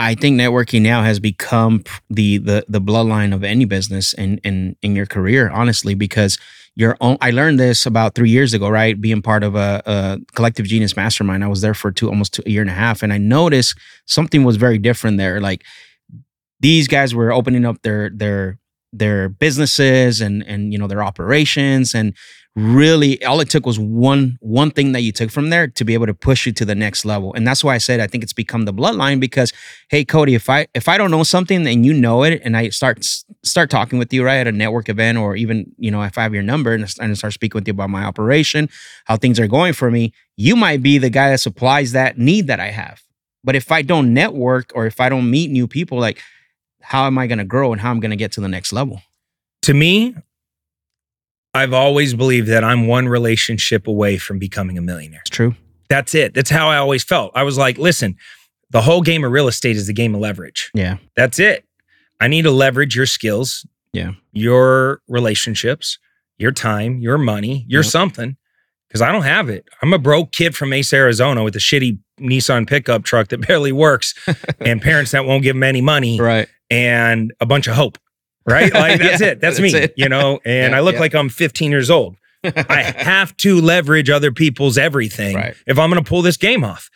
I think networking now has become the the the bloodline of any business in in in your career, honestly, because your own. I learned this about three years ago, right? Being part of a, a collective genius mastermind, I was there for two almost two, a year and a half, and I noticed something was very different there. Like these guys were opening up their their their businesses and and you know their operations and really all it took was one one thing that you took from there to be able to push you to the next level. And that's why i said i think it's become the bloodline because hey cody if i if i don't know something and you know it and i start start talking with you right at a network event or even you know if i have your number and, and start speaking with you about my operation how things are going for me you might be the guy that supplies that need that i have. But if i don't network or if i don't meet new people like how am i going to grow and how i'm going to get to the next level To me, I've always believed that I'm one relationship away from becoming a millionaire. it's true That's it. That's how I always felt. I was like, listen, the whole game of real estate is the game of leverage. yeah That's it. I need to leverage your skills, Yeah. your relationships, your time, your money, your Yep. something, because I don't have it. I'm a broke kid from Mesa, Arizona with a shitty Nissan pickup truck that barely works and parents that won't give them any money right and a bunch of hope. Right? Like that's Yeah, it. That's, that's me, it. you know, and Yeah, I look yeah. like I'm 15 years old. I have to leverage other people's everything Right. if I'm going to pull this game off.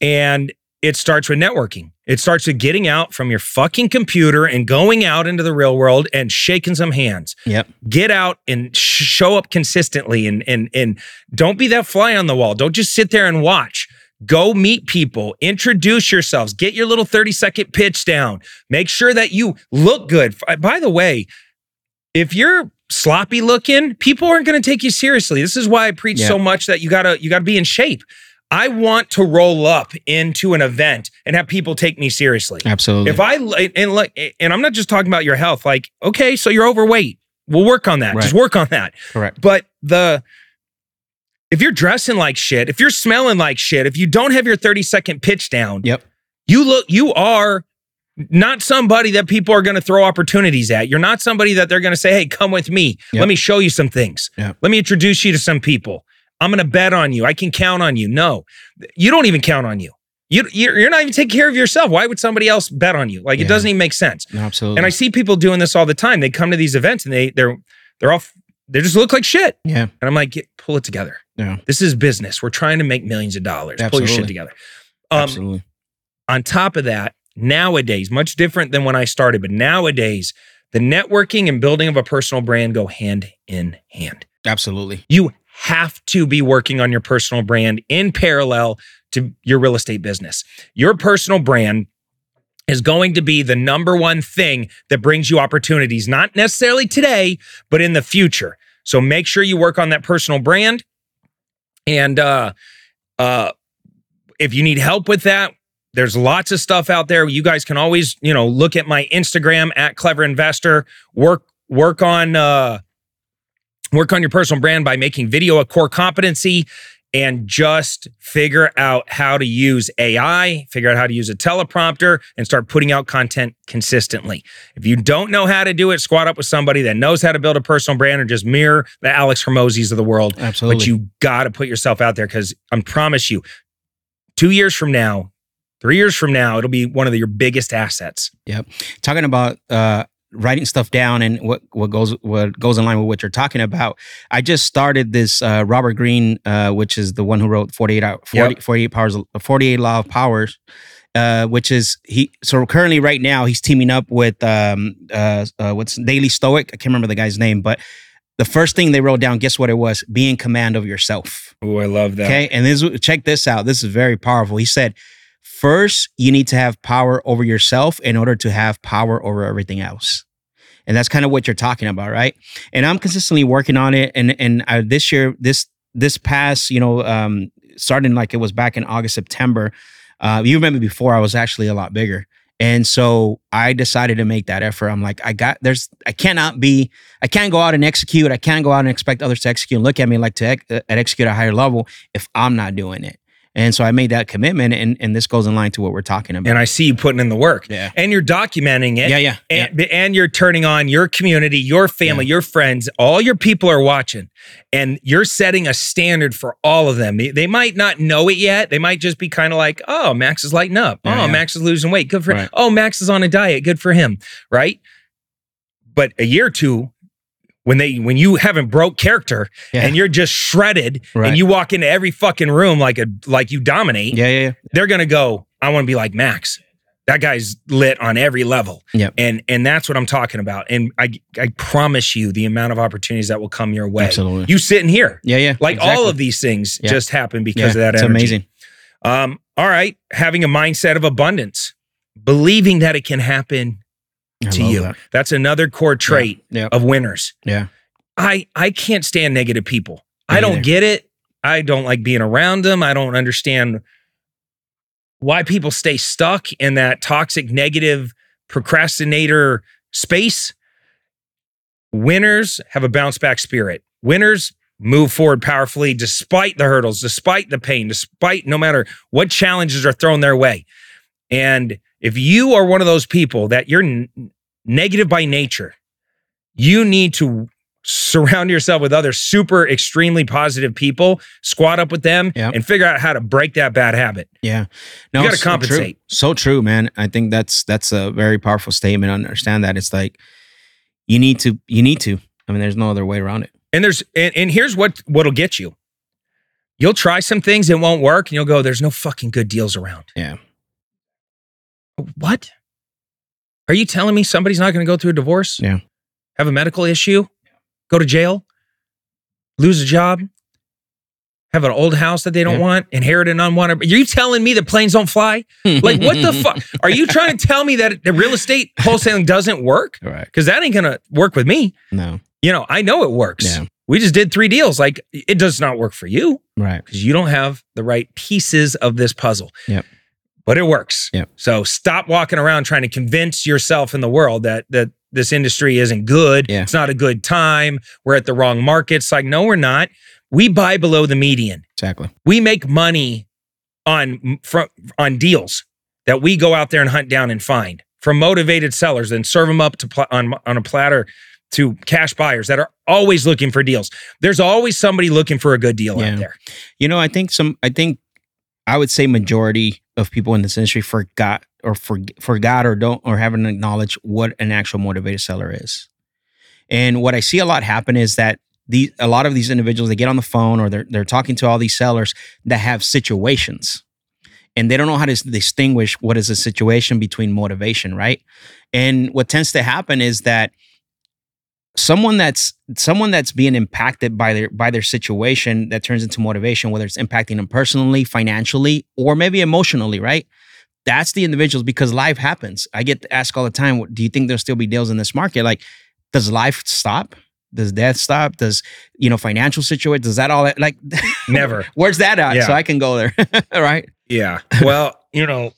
And it starts with networking. It starts with getting out from your fucking computer and going out into the real world and shaking some hands. yep Get out and sh- show up consistently and and and don't be that fly on the wall. Don't just sit there and watch. Go meet people, introduce yourselves, get your little 30 second pitch down. Make sure that you look good. By the way, if you're sloppy looking, people aren't going to take you seriously. This is why I preach Yeah. so much that you got to you got to be in shape. I want to roll up into an event and have people take me seriously. absolutely If I and like and I'm not just talking about your health like okay, so you're overweight. We'll work on that. Right. Just work on that. correct But the if you're dressing like shit, if you're smelling like shit, if you don't have your 30 second pitch down, Yep. you look you are not somebody that people are going to throw opportunities at. You're not somebody that they're going to say, "Hey, come with me. Yep. Let me show you some things. Yep. Let me introduce you to some people. I'm going to bet on you. I can count on you." No. You don't even count on you. You you're you're not even taking care of yourself. Why would somebody else bet on you? Like it doesn't even make sense. No, absolutely And I see people doing this all the time. They come to these events and they they're they're all they just look like shit. yeah And I'm like, get, pull it together. yeah This is business. We're trying to make millions of dollars. Absolutely. Pull your shit together. Um, absolutely on top of that, nowadays, much different than when I started, but nowadays, the networking and building of a personal brand go hand in hand. absolutely You have to be working on your personal brand in parallel to your real estate business. Your personal brand is going to be the number one thing that brings you opportunities, not necessarily today, but in the future. So make sure you work on that personal brand. And uh uh if you need help with that, there's lots of stuff out there. You guys can always, you know, look at my Instagram at Clever Investor. Work work on uh work on your personal brand by making video a core competency and just figure out how to use AI, figure out how to use a teleprompter and start putting out content consistently. If you don't know how to do it, squat up with somebody that knows how to build a personal brand or just mirror the Alex Hormozis of the world. absolutely But you got to put yourself out there because I promise you, two years from now, three years from now, it'll be one of your biggest assets. Yep. Talking about uh writing stuff down and what what goes what goes in line with what you're talking about i just started this uh robert Greene, uh which is the one who wrote 48 hour 40, 48 powers 48 law of powers uh which is he so currently right now he's teaming up with um uh, uh what's daily stoic i can't remember the guy's name but the first thing they wrote down guess what it was be in command of yourself Oh, I love that. Okay. And this check this out. This is very powerful. He said, first, you need to have power over yourself in order to have power over everything else. And that's kind of what you're talking about, right? And I'm consistently working on it. And and I, this year, this this past, you know, um, starting like it was back in August, September. Uh, you remember before I was actually a lot bigger. And so I decided to make that effort. I'm like, I got there's I cannot be I can't go out and execute. I can't go out and expect others to execute and look at me like to ex- uh, execute at a higher level if I'm not doing it. And so I made that commitment, and and this goes in line to what we're talking about. And I see you putting in the work. Yeah. And you're documenting it. Yeah, yeah, And, and you're turning on your community, your family, your friends, all your people are watching. And you're setting a standard for all of them. They, they might not know it yet. They might just be kind of like, oh, Max is lighting up. Yeah, oh, yeah. Max is losing weight. Good for him. Oh, Max is on a diet. Good for him. Right. But a year or two, when they when you haven't broke character Yeah. and you're just shredded Right. and you walk into every fucking room like a like you dominate, yeah, yeah, yeah. they're gonna go, I want to be like Max. That guy's lit on every level. Yep. And and that's what I'm talking about. And I I promise you the amount of opportunities that will come your way. Absolutely. You sitting here. Yeah, yeah. Like all of these things Yeah. just happen because Yeah, of that It's energy. amazing. Um, all right. Having a mindset of abundance, believing that it can happen I to you. that. That's another core trait Yeah. of winners. Yeah. I I can't stand negative people. Me I don't neither. get it. I don't like being around them. I don't understand why people stay stuck in that toxic negative procrastinator space. Winners have a bounce back spirit. Winners move forward powerfully despite the hurdles, despite the pain, despite no matter what challenges are thrown their way. And if you are one of those people that you're n- negative by nature, you need to surround yourself with other super extremely positive people, squat up with them, Yep. and figure out how to break that bad habit. Yeah. You gotta so true. compensate. So true, man. I think that's that's a very powerful statement. I understand that. It's like you need to you need to. I mean, there's no other way around it. And there's and, and here's what what'll get you. You'll try some things, it won't work, and you'll go, there's no fucking good deals around. Yeah. What? Are you telling me somebody's not going to go through a divorce? Yeah. Have a medical issue? Go to jail? Lose a job? Have an old house that they don't Yeah. want? Inherit an unwanted? Are you telling me that planes don't fly? Like, what the fuck? Are you trying to tell me that the real estate wholesaling doesn't work? Correct. Because that ain't going to work with me. No. You know, I know it works. Yeah. We just did three deals. Like, it does not work for you Right. because you don't have the right pieces of this puzzle. Yep. But it works. Yeah. So stop walking around trying to convince yourself in the world that that this industry isn't good. Yeah. It's not a good time. We're at the wrong markets. Like, no, we're not. We buy below the median. Exactly. We make money on from on deals that we go out there and hunt down and find from motivated sellers and serve them up to pl- on on a platter to cash buyers that are always looking for deals. There's always somebody looking for a good deal Yeah. out there. You know, I think some. I think I would say majority of people in this industry forgot or for, forgot or don't or haven't acknowledged what an actual motivated seller is. And what I see a lot happen is that the a lot of these individuals they get on the phone or they're they're talking to all these sellers that have situations. And they don't know how to distinguish what is a situation between motivation, right? And what tends to happen is that someone that's someone that's being impacted by their by their situation that turns into motivation whether it's impacting them personally financially or maybe emotionally right that's the individuals because life happens i get asked all the time do you think there'll still be deals in this market like does life stop does death stop does you know financial situation does that all like Never. where's that at Yeah. so i can go there right Yeah. Well, you know,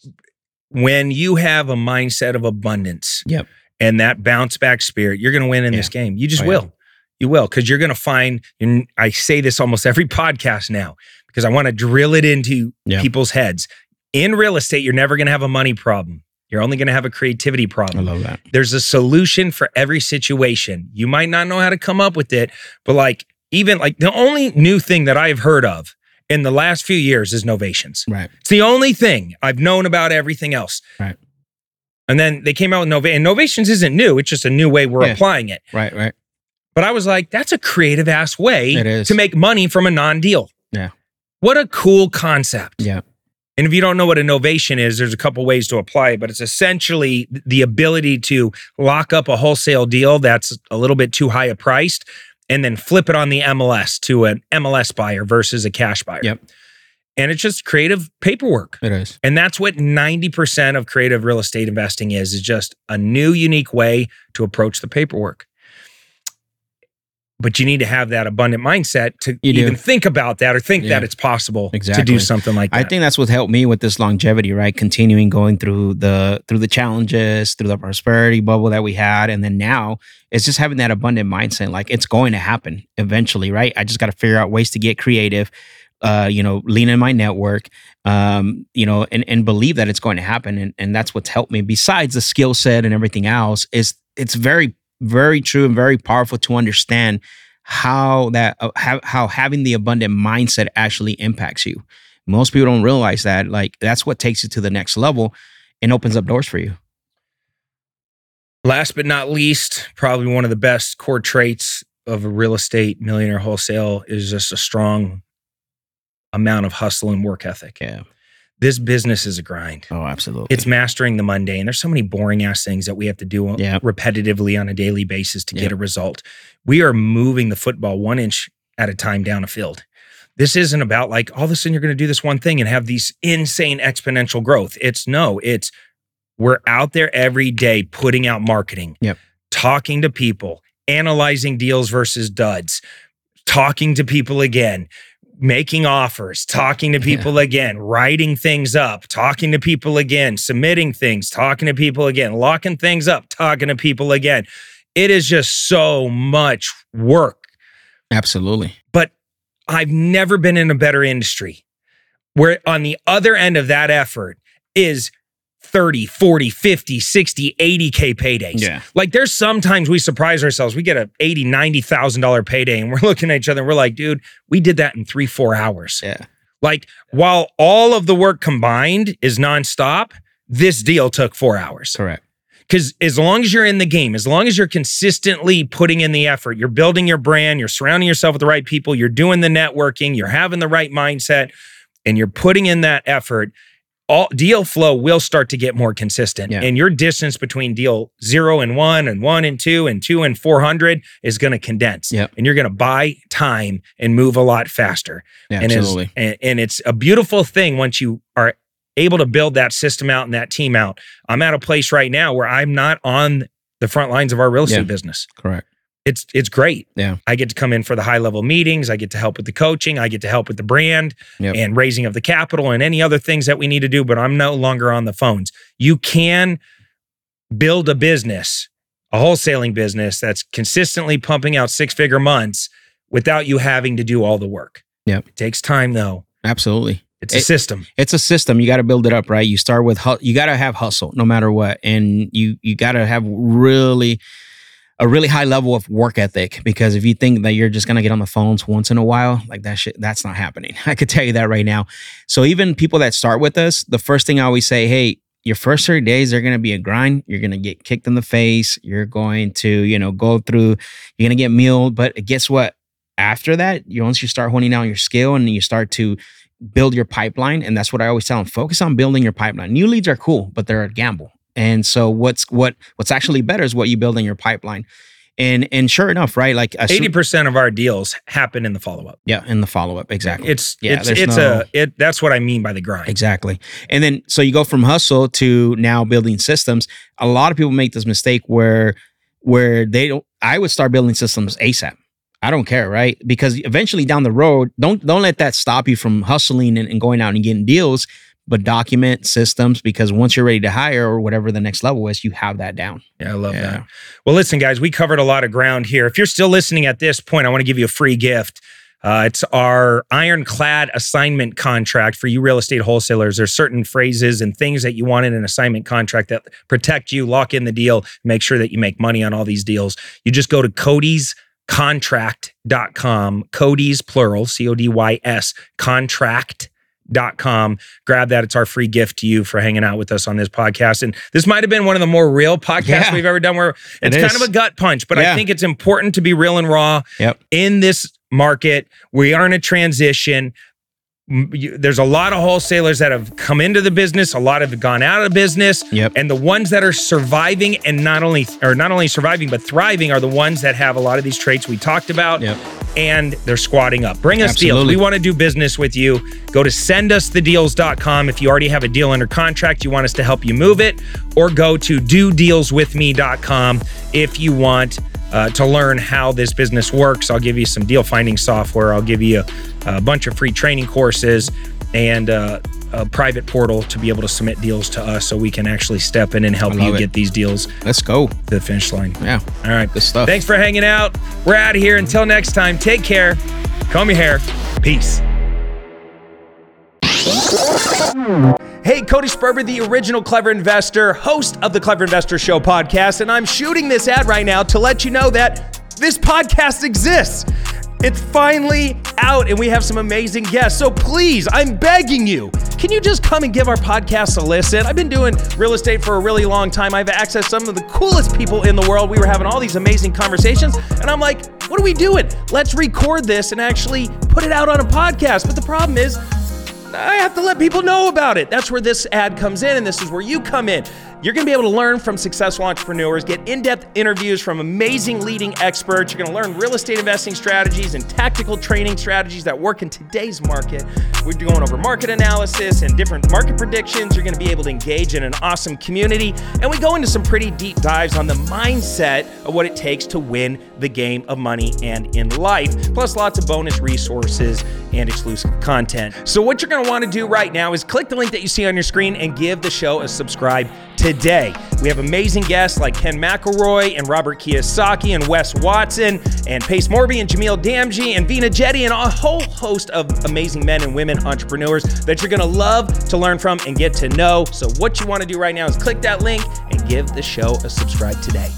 when you have a mindset of abundance Yep. And that bounce back spirit, you're going to win in this game. You just Oh, yeah. will. You will because you're going to find, and I say this almost every podcast now because I want to drill it into Yeah. people's heads. In real estate, you're never going to have a money problem. You're only going to have a creativity problem. i love that There's a solution for every situation. You might not know how to come up with it, but like, even like the only new thing that I've heard of in the last few years is novations. right It's the only thing I've known about everything else. Right. And then they came out with Nova, and Novations isn't new. It's just a new way we're Yeah. applying it. right right But I was like, that's a creative ass way to make money from a non deal. Yeah. What a cool concept. yeah And if you don't know what a novation is, there's a couple ways to apply it, but it's essentially the ability to lock up a wholesale deal that's a little bit too high a priced and then flip it on the MLS to an MLS buyer versus a cash buyer. Yep. And it's just creative paperwork. it is And that's what 90% of creative real estate investing is, is just a new, unique way to approach the paperwork. but you need to have that abundant mindset to You even think about that or think Yeah. that it's possible to do something like that. I think that's what helped me with this longevity, right? Continuing going through the through the challenges, through the prosperity bubble that we had, and then now it's just having that abundant mindset. Like it's going to happen eventually, right? I just got to figure out ways to get creative. Uh, you know, lean in my network, um, you know, and and believe that it's going to happen, and and that's what's helped me. Besides the skill set and everything else, is it's very very true and very powerful to understand how that uh, how, how having the abundant mindset actually impacts you most people don't realize that like that's what takes you to the next level and opens up doors for you Last but not least, probably one of the best core traits of a real estate millionaire wholesale is just a strong amount of hustle and work ethic. yeah This business is a grind. oh absolutely It's mastering the mundane. There's so many boring ass things that we have to do Yeah. repetitively on a daily basis to Yeah. get a result. We are moving the football one inch at a time down a field. This isn't about like all of a sudden you're going to do this one thing and have these insane exponential growth. It's no, it's we're out there every day putting out marketing, Yep. talking to people, analyzing deals versus duds, talking to people again, making offers, talking to Yeah. people again, writing things up, talking to people again, submitting things, talking to people again, locking things up, talking to people again. It is just so much work. absolutely But I've never been in a better industry where on the other end of that effort is 30, 40, 50, 60, 80K paydays. Yeah. Like there's sometimes we surprise ourselves. We get a 80, 90,000 dollar payday and we're looking at each other and we're like, dude, we did that in three, four hours. yeah Like while all of the work combined is nonstop, this deal took four hours. correct Because as long as you're in the game, as long as you're consistently putting in the effort, you're building your brand, you're surrounding yourself with the right people, you're doing the networking, you're having the right mindset, and you're putting in that effort, all deal flow will start to get more consistent. Yeah. And your distance between deal zero and one and one and two and two and 400 is going to condense. Yep. And you're going to buy time and move a lot faster. yeah, And, absolutely it's, and, and it's a beautiful thing once you are able to build that system out and that team out. I'm at a place right now where I'm not on the front lines of our real estate Yeah. business. correct It's it's great. Yeah. I get to come in for the high level meetings. I get to help with the coaching. I get to help with the brand Yep. and raising of the capital and any other things that we need to do. But I'm no longer on the phones. You can build a business, a wholesaling business that's consistently pumping out six figure months without you having to do all the work. Yep. It takes time though. absolutely It's a It- system. it's a system you got to build it up right you start with hu- you got to have hustle no matter what and you you got to have really a really high level of work ethic because if you think that you're just gonna get on the phones once in a while, like that shit, that's not happening. I could tell you that right now. So even people that start with us, the first thing I always say, hey, your first 30 days are gonna be a grind. You're gonna get kicked in the face. You're going to, you know, go through, you're gonna get mealed. But guess what? After that, you once you start honing down your skill and you start to build your pipeline, and that's what I always tell them: focus on building your pipeline. New leads are cool, but they're a gamble. And so what's what what's actually better is what you build in your pipeline. And and sure enough, right? Like Eighty percent of our deals happen in the follow up. yeah, in the follow up, exactly. It's Yeah, it's it's no- a it. That's what I mean by the grind. Exactly. And then so you go from hustle to now building systems. A lot of people make this mistake where where they don't I would start building systems ASAP. I don't care, right? Because eventually down the road, don't don't let that stop you from hustling and, and going out and getting deals, but document systems because once you're ready to hire or whatever the next level is, you have that down. Yeah, I love Yeah. that. Well, listen, guys, we covered a lot of ground here. If you're still listening at this point, I want to give you a free gift. Uh, it's our ironclad assignment contract for you real estate wholesalers. There's certain phrases and things that you want in an assignment contract that protect you, lock in the deal, make sure that you make money on all these deals. You just go to Cody's contract.com cody's plural c-o-d-y-s contract.com grab that it's our free gift to you for hanging out with us on this podcast and this might have been one of the more real podcasts Yeah. we've ever done where it's It kind of a gut punch but Yeah. i think it's important to be real and raw Yep. in this market we are in a transition you- there's a lot of wholesalers that have come into the business a lot have gone out of business Yep. and the ones that are surviving and not only or not only surviving but thriving are the ones that have a lot of these traits we talked about Yep. and they're squatting up. Bring us deals. We want to do business with you. Go to sendusthedeals.com if you already have a deal under contract, you want us to help you move it, or go to dodealswithme.com if you want uh, to learn how this business works. I'll give you some deal finding software. I'll give you a, a bunch of free training courses and uh, a private portal to be able to submit deals to us so we can actually step in and help you it. get these deals Let's go. to the finish line. Yeah. All right. Good stuff. Thanks for hanging out. We're out of here. Until next time, take care. Comb your hair. Peace. Hey, Cody Sperber, the original Clever Investor, host of the Clever Investor Show podcast, and I'm shooting this ad right now to let you know that this podcast exists. It's finally out, and we have some amazing guests. So please, I'm begging you, can you just come and give our podcast a listen? I've been doing real estate for a really long time. I've accessed some of the coolest people in the world. We were having all these amazing conversations, and I'm like, what are we doing? Let's record this and actually put it out on a podcast. But the problem is, I have to let people know about it. That's where this ad comes in, and this is where you come in. You're gonna be able to learn from successful entrepreneurs, get in depth interviews from amazing leading experts. You're gonna learn real estate investing strategies and tactical training strategies that work in today's market. We're going over market analysis and different market predictions. You're gonna be able to engage in an awesome community. And we go into some pretty deep dives on the mindset of what it takes to win the game of money and in life, plus lots of bonus resources and exclusive content. So, what you're gonna wanna do right now is click the link that you see on your screen and give the show a subscribe. We have amazing guests like Ken McElroy and Robert Kiyosaki and Wes Watson and Pace Morby and Jamil Damji and Vina Jetty and a whole host of amazing men and women entrepreneurs that you're gonna love to learn from and get to know. So, what you wanna do right now is click that link and give the show a subscribe today.